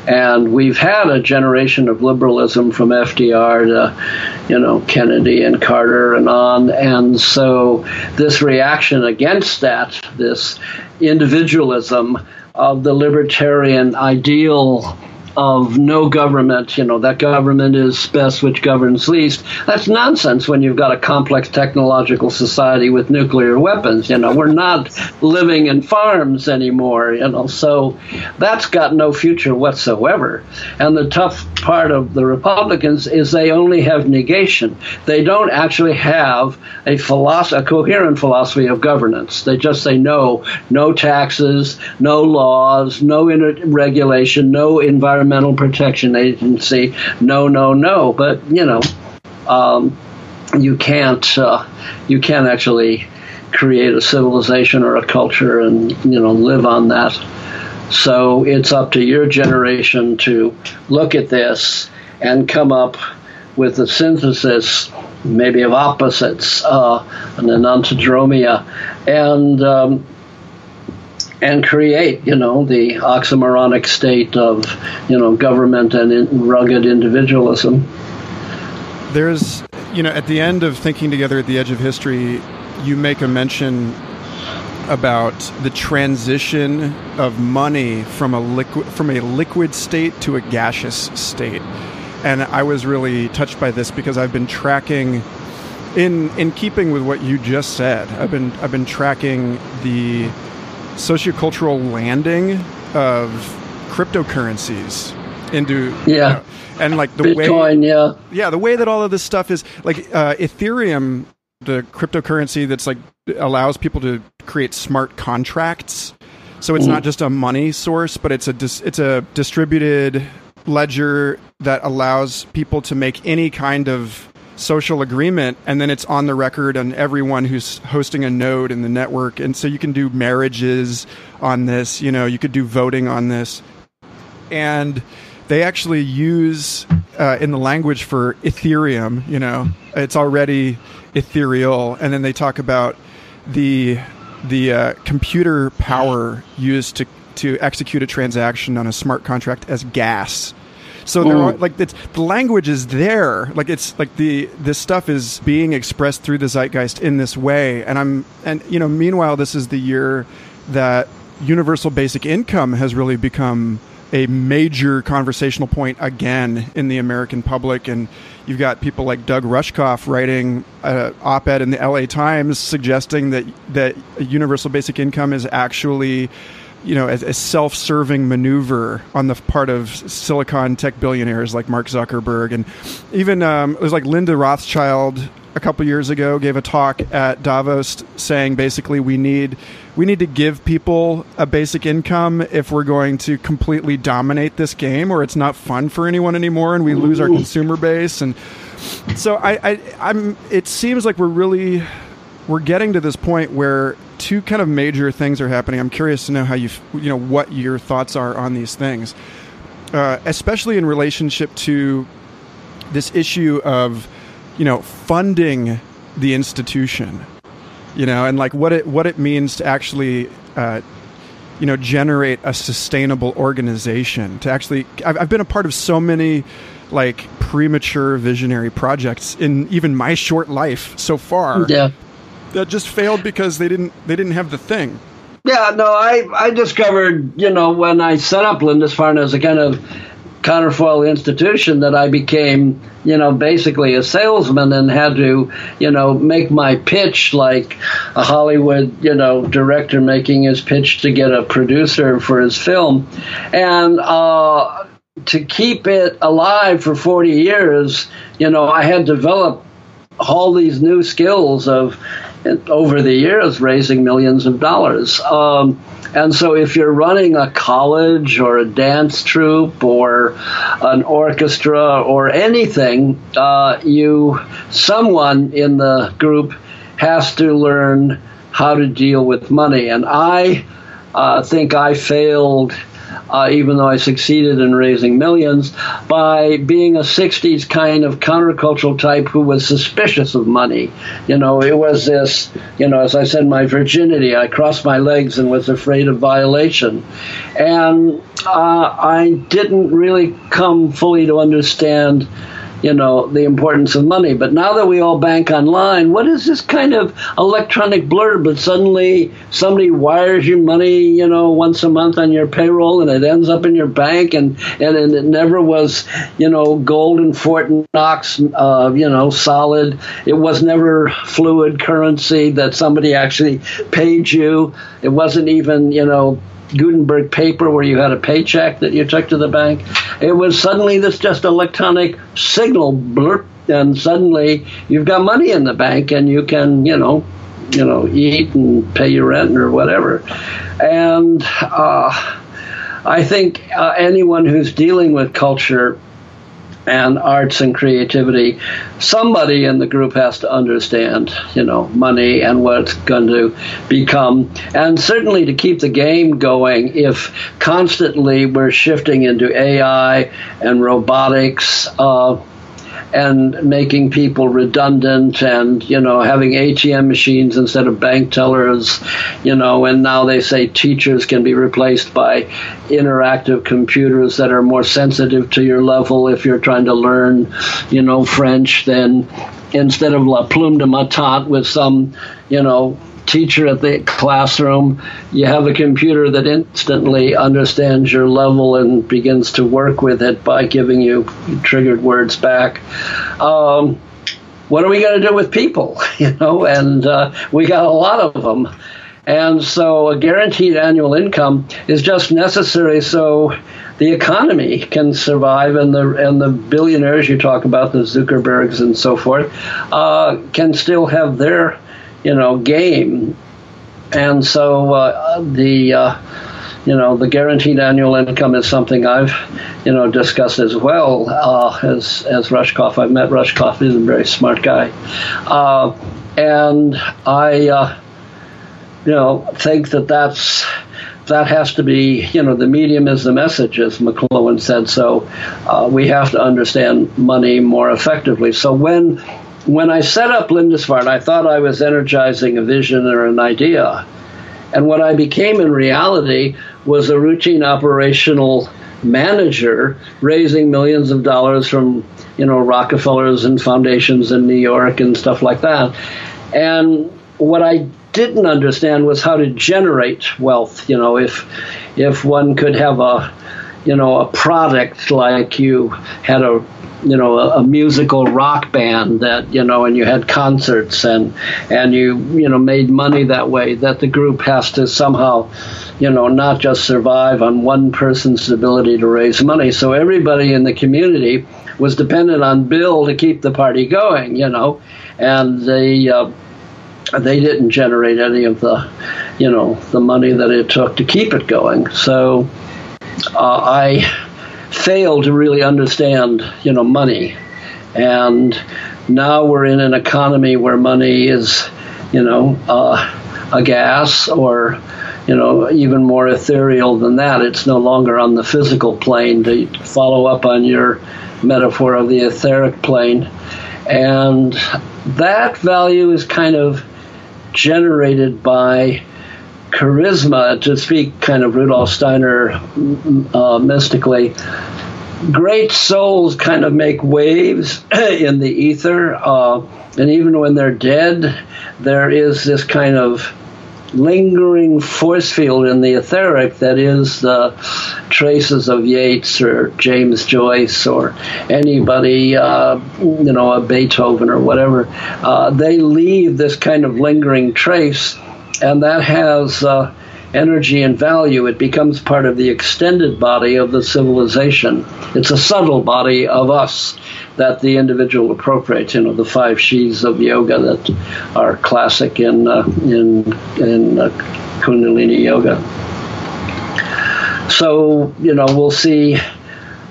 [SPEAKER 2] And we've had a generation of liberalism from FDR to, you know, Kennedy and Carter and on. And so this reaction against that, this individualism, of the libertarian ideal of no government, you know, that government is best which governs least. That's nonsense when you've got a complex technological society with nuclear weapons. You know, we're not living in farms anymore, you know, so that's got no future whatsoever. And the tough part of the Republicans is they only have negation. They don't actually have a a coherent philosophy of governance. They just say no, no taxes, no laws, no regulation, no environmental Environmental Protection Agency, no, no, no. But you know, um, you can't uh, you can't actually create a civilization or a culture and you know live on that So it's up to your generation to look at this and come up with a synthesis, maybe of opposites, uh, an enantiodromia, and um, and create, you know, the oxymoronic state of, you know, government and in rugged individualism.
[SPEAKER 1] There's, you know, at the end of Thinking Together at the Edge of History, you make a mention about the transition of money from a liquid from a liquid state to a gaseous state. And I was really touched by this because I've been tracking in in keeping with what you just said. I've been I've been tracking the sociocultural landing of cryptocurrencies into
[SPEAKER 2] yeah. You know,
[SPEAKER 1] and like the
[SPEAKER 2] Bitcoin,
[SPEAKER 1] way
[SPEAKER 2] yeah
[SPEAKER 1] yeah the way that all of this stuff is like uh, Ethereum the cryptocurrency that's like allows people to create smart contracts. So it's mm. not just a money source, but it's a dis- it's a distributed ledger that allows people to make any kind of social agreement and then it's on the record on everyone who's hosting a node in the network and so you can do marriages on this you know you could do voting on this and they actually use uh, in the language for ethereum you know it's already ethereal, and then they talk about the the uh, computer power used to to execute a transaction on a smart contract as gas. So they're like it's, the language is there, like it's like the this stuff is being expressed through the zeitgeist in this way, and I'm and you know meanwhile this is the year that universal basic income has really become a major conversational point again in the American public. And you've got people like Doug Rushkoff writing an op-ed in the LA Times suggesting that that universal basic income is actually you know, a, self-serving maneuver on the part of silicon tech billionaires like Mark Zuckerberg, and even um, it was like Linda Rothschild a couple years ago gave a talk at Davos saying basically we need we need to give people a basic income if we're going to completely dominate this game or it's not fun for anyone anymore and we lose our consumer base and so I, I I'm it seems like we're really we're getting to this point where two kind of major things are happening. I'm curious to know how you you know what your thoughts are on these things. Uh, especially in relationship to this issue of you know, funding the institution, you know, and like what it what it means to actually, uh, you know, generate a sustainable organization. To actually, I've, I've been a part of so many like premature visionary projects in even my short life so far.
[SPEAKER 2] Yeah,
[SPEAKER 1] that just failed because they didn't they didn't have the thing.
[SPEAKER 2] Yeah, no, I I discovered you know when I set up Lindisfarne as a kind of counterfoil institution that I became, you know, basically a salesman and had to, you know, make my pitch like a Hollywood, you know, director making his pitch to get a producer for his film. And uh, to keep it alive for 40 years, you know, I had developed all these new skills of over the years raising millions of dollars. Um, and so, if you're running a college or a dance troupe or an orchestra or anything, uh, you someone in the group has to learn how to deal with money. And I uh, think I failed uh, even though I succeeded in raising millions, by being a 60s kind of countercultural type who was suspicious of money. You know, it was this, you know, as I said, my virginity. I crossed my legs and was afraid of violation. And uh, I didn't really come fully to understand you know, the importance of money. But now that we all bank online, what is this kind of electronic blur? But suddenly somebody wires you money, you know, once a month on your payroll and it ends up in your bank and, and, and it never was, you know, gold and Fort Knox, uh, you know, solid. It was never fluid currency that somebody actually paid you. It wasn't even, you know, Gutenberg paper where you had a paycheck that you took to the bank. It was suddenly this just electronic signal blurp, and suddenly you've got money in the bank and you can, you know, you know, eat and pay your rent or whatever. And uh, I think uh, anyone who's dealing with culture and arts and creativity, somebody in the group has to understand, you know, money and what it's going to become. And certainly to keep the game going, if constantly we're shifting into AI and robotics, uh, and making people redundant and you know having ATM machines instead of bank tellers you know and now they say teachers can be replaced by interactive computers that are more sensitive to your level if you're trying to learn you know French then instead of la plume de matat with some you know teacher at the classroom. You have a computer that instantly understands your level and begins to work with it by giving you triggered words back. Um, what are we going to do with people? [LAUGHS] You know, and uh, we got a lot of them. And so a guaranteed annual income is just necessary so the economy can survive and the and the billionaires you talk about, the Zuckerbergs and so forth, uh, can still have their you know game, and so uh, the uh, you know the guaranteed annual income is something I've you know discussed as well uh, as as Rushkoff. I've met Rushkoff; he's a very smart guy, uh, and I uh, you know think that that's that has to be, you know, the medium is the message, as McLuhan said. So uh, we have to understand money more effectively. So when when I set up Lindisfarne, I thought I was energizing a vision or an idea. And what I became in reality was a routine operational manager raising millions of dollars from, you know, Rockefellers and foundations in New York and stuff like that. And what I didn't understand was how to generate wealth. You know, if if one could have a you know a product like you had a you know a, a, musical rock band that you know and you had concerts and and you you know made money that way that the group has to somehow you know not just survive on one person's ability to raise money. So everybody in the community was dependent on bill to keep the party going you know and they uh, they didn't generate any of the you know the money that it took to keep it going. So uh, I failed to really understand, you know, money. And now we're in an economy where money is, you know, uh, a gas or, you know, even more ethereal than that. It's no longer on the physical plane to follow up on your metaphor of the etheric plane. And that value is kind of generated by charisma, to speak kind of Rudolf Steiner uh, mystically, great souls kind of make waves [CLEARS THROAT] in the ether, uh, and even when they're dead, there is this kind of lingering force field in the etheric that is the traces of Yeats or James Joyce or anybody, uh, you know, a Beethoven or whatever. Uh, they leave this kind of lingering trace and that has uh, energy and value. It becomes part of the extended body of the civilization. It's a subtle body of us that the individual appropriates. You know, the five she's of yoga that are classic in uh, in in uh, Kundalini yoga. So you know, we'll see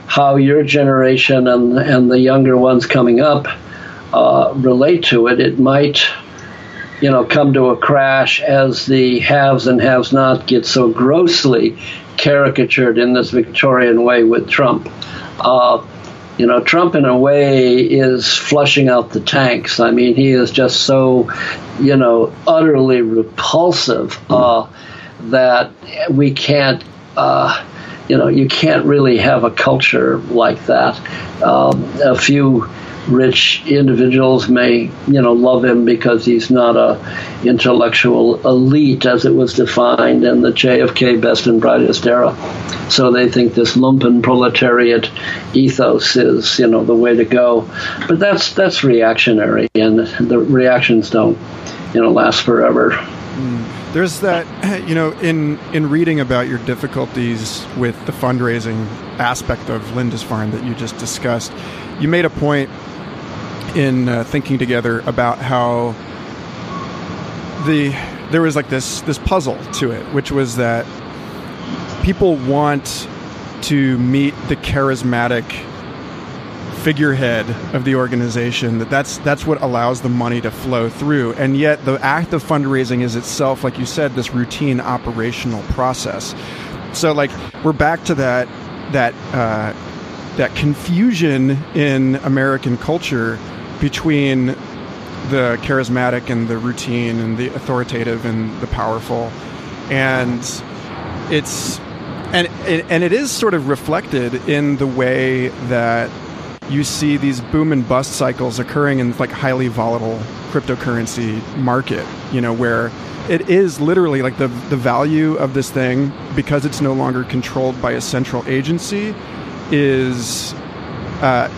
[SPEAKER 2] how your generation and and the younger ones coming up uh, relate to it. It might you know, come to a crash as the haves and haves not get so grossly caricatured in this Victorian way with Trump. Uh, you know, Trump in a way is flushing out the tanks. I mean, he is just so, you know, utterly repulsive uh, that we can't. Uh, you know, you can't really have a culture like that. Um, a few rich individuals may you know love him because he's not a intellectual elite as it was defined in the JFK best and brightest era. So they think this lumpen proletariat ethos is you know the way to go, but that's that's reactionary, and the reactions don't you know last forever.
[SPEAKER 1] Mm. There's that, [CLEARS THROAT] you know, in in reading about your difficulties with the fundraising aspect of Lindisfarne that you just discussed, you made a point in uh, thinking together about how the there was like this this puzzle to it, which was that people want to meet the charismatic figurehead of the organization that that's that's what allows the money to flow through. And yet the act of fundraising is itself like you said this routine operational process. So like we're back to that that uh, that confusion in American culture between the charismatic and the routine and the authoritative and the powerful. And it's and and it is sort of reflected in the way that you see these boom and bust cycles occurring in like highly volatile cryptocurrency market you know where it is literally like the the value of this thing because it's no longer controlled by a central agency is uh,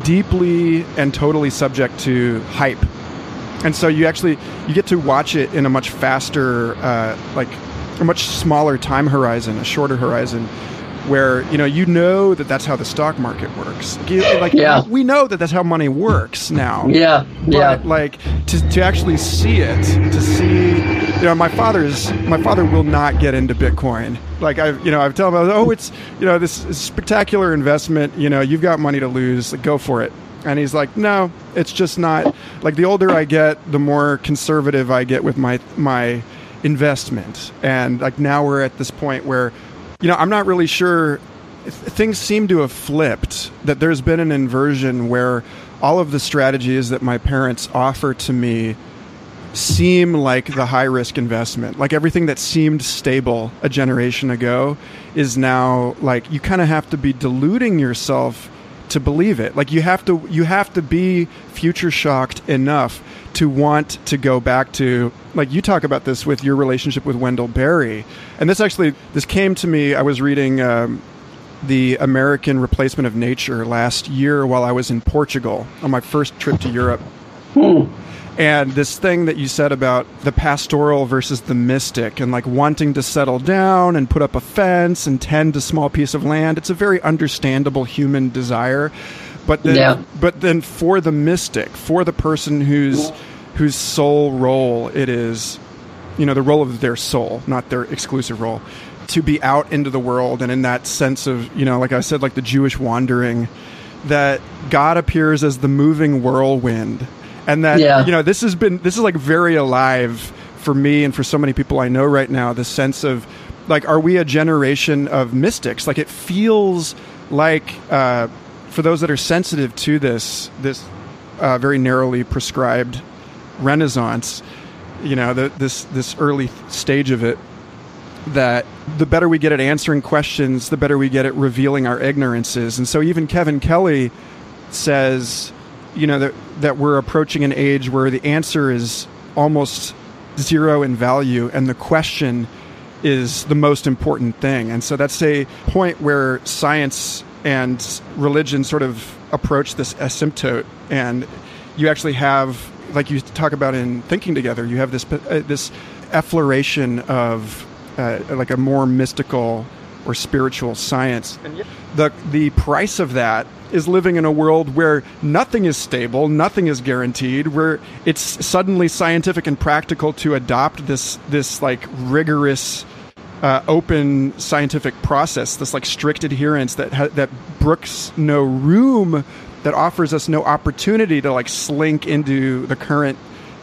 [SPEAKER 1] deeply and totally subject to hype. And so you actually you get to watch it in a much faster uh, like a much smaller time horizon a shorter horizon where you know you know that that's how the stock market works. Like
[SPEAKER 2] yeah.
[SPEAKER 1] we know that that's how money works now.
[SPEAKER 2] Yeah,
[SPEAKER 1] but
[SPEAKER 2] yeah.
[SPEAKER 1] like to, to actually see it, to see, you know, my father's my father will not get into Bitcoin. Like I, you know, I've told him, oh, it's you know this spectacular investment. You know, you've got money to lose, like, go for it. And he's like, no, it's just not. Like the older I get, the more conservative I get with my my investment. And like now we're at this point where you know, I'm not really sure. Things seem to have flipped. That there's been an inversion where all of the strategies that my parents offer to me seem like the high risk investment. Like everything that seemed stable a generation ago is now like you kind of have to be deluding yourself to believe it. Like you have to you have to be future shocked enough to want to go back to like you talk about this with your relationship with Wendell Berry, and this actually this came to me. I was reading um, the American Replacement of Nature last year while I was in Portugal on my first trip to Europe.
[SPEAKER 2] Hmm.
[SPEAKER 1] And this thing that you said about the pastoral versus the mystic and like wanting to settle down and put up a fence and tend a small piece of land, it's a very understandable human desire. But then,
[SPEAKER 2] yeah.
[SPEAKER 1] but then for the mystic, for the person whose whose sole role it is, you know, the role of their soul, not their exclusive role, to be out into the world and in that sense of, you know, like I said, like the Jewish wandering, that God appears as the moving whirlwind, and that
[SPEAKER 2] Yeah.
[SPEAKER 1] you know this has been this is like very alive for me and for so many people I know right now. The sense of like, are we a generation of mystics? Like it feels like. Uh, for those that are sensitive to this this uh, very narrowly prescribed renaissance you know the, this this early stage of it that the better we get at answering questions the better we get at revealing our ignorances. And so even kevin kelly says you know that that we're approaching an age where the answer is almost zero in value and the question is the most important thing. And so that's a point where science and religion sort of approach this asymptote and you actually have like you talk about in thinking together you have this uh, this effloration of uh, like a more mystical or spiritual science. The the price of that is living in a world where nothing is stable nothing is guaranteed where it's suddenly scientific and practical to adopt this this like rigorous uh, open scientific process, this like strict adherence that ha- that brooks no room, that offers us no opportunity to like slink into the current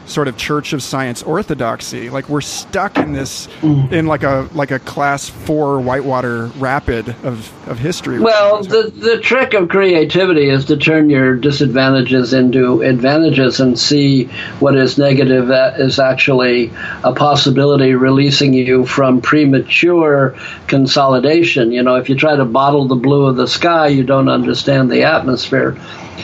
[SPEAKER 1] sort of Church of Science orthodoxy. Like we're stuck in this in like a like a class four whitewater rapid of of history.
[SPEAKER 2] Well, the the trick of creativity is to turn your disadvantages into advantages and see what is negative that is actually a possibility releasing you from premature consolidation. You know, if you try to bottle the blue of the sky, you don't understand the atmosphere.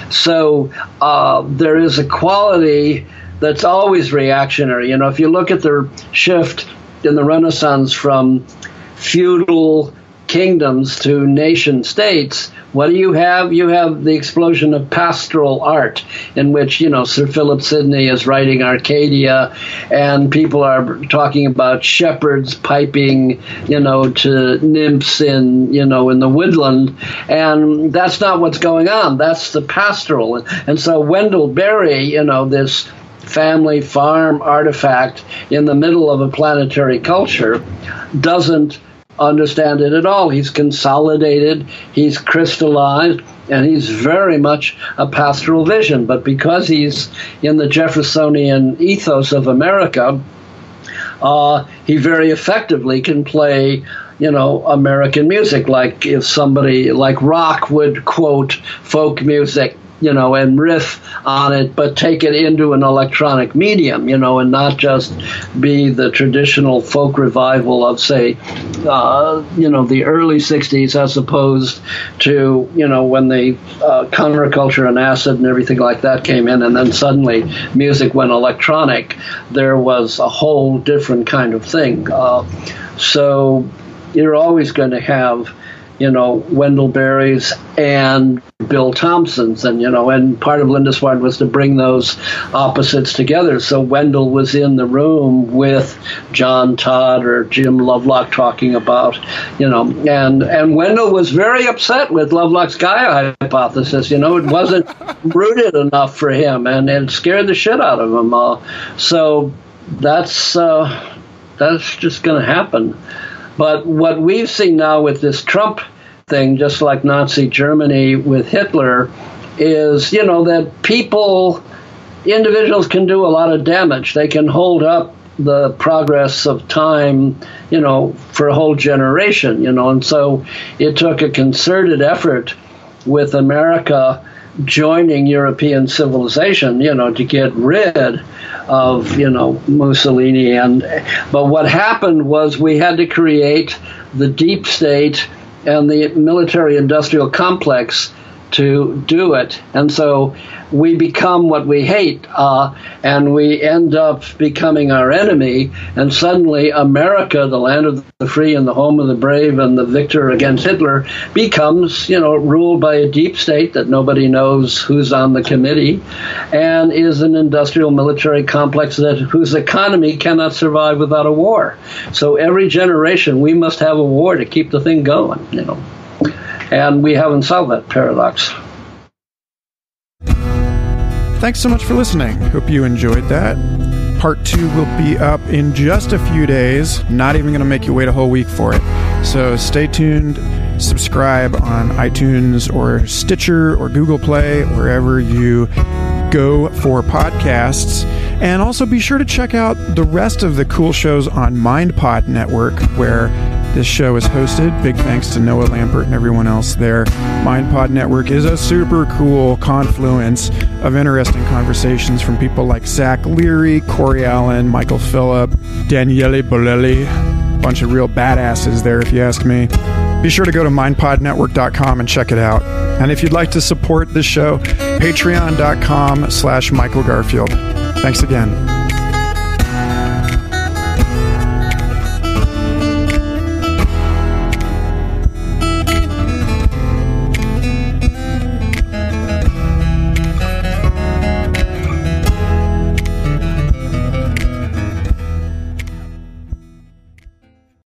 [SPEAKER 2] So uh, there is a quality that's always reactionary. You know, if you look at the shift in the Renaissance from feudal kingdoms to nation states, what do you have? You have the explosion of pastoral art, in which, you know, Sir Philip Sidney is writing Arcadia, and people are talking about shepherds piping, you know, to nymphs in, you know, in the woodland. And that's not what's going on. That's the pastoral. And so Wendell Berry, you know, this family farm artifact in the middle of a planetary culture doesn't understand it at all. He's consolidated, he's crystallized, and he's very much a pastoral vision. But because he's in the Jeffersonian ethos of America, uh, he very effectively can play you know, American music. Like if somebody like rock would quote folk music, you know, and riff on it, but take it into an electronic medium, you know, and not just be the traditional folk revival of, say, uh, you know, the early 60s as opposed to, you know, when the uh, counterculture and acid and everything like that came in, and then suddenly music went electronic. There was a whole different kind of thing. Uh, so you're always going to have, you know, Wendell Berry's and Bill Thompson's, and you know, and part of Lindisfarne was to bring those opposites together. So Wendell was in the room with John Todd or Jim Lovelock talking about, you know, and and Wendell was very upset with Lovelock's Gaia hypothesis. You know, it wasn't [LAUGHS] rooted enough for him, and it scared the shit out of him. Uh, so that's uh, that's just going to happen. But what we've seen now with this Trump thing, just like Nazi Germany with Hitler, is, you know, that people, individuals can do a lot of damage. They can hold up the progress of time, you know, for a whole generation, you know. And so it took a concerted effort with America joining European civilization, you know, to get rid of you know Mussolini and but what happened was we had to create the deep state and the military industrial complex to do it. And so we become what we hate, uh, and we end up becoming our enemy. And suddenly, America, the land of the free and the home of the brave and the victor against Hitler, becomes, you know, ruled by a deep state that nobody knows who's on the committee, and is an industrial military complex that whose economy cannot survive without a war. So every generation, we must have a war to keep the thing going. You know and we haven't solved that paradox.
[SPEAKER 1] Thanks so much for listening. Hope you enjoyed that. Part two will be up in just a few days. Not even going to make you wait a whole week for it. So stay tuned. Subscribe on iTunes or Stitcher or Google Play, wherever you go for podcasts. And also be sure to check out the rest of the cool shows on MindPod Network, where this show is hosted. Big thanks to Noah Lampert and everyone else there. MindPod Network is a super cool confluence of interesting conversations from people like Zach Leary, Corey Allen, Michael Phillip, Daniele Bolelli. Bunch of real badasses there, if you ask me. Be sure to go to mindpodnetwork.com and check it out. And if you'd like to support this show, patreon.com slash Michael Garfield. Thanks again.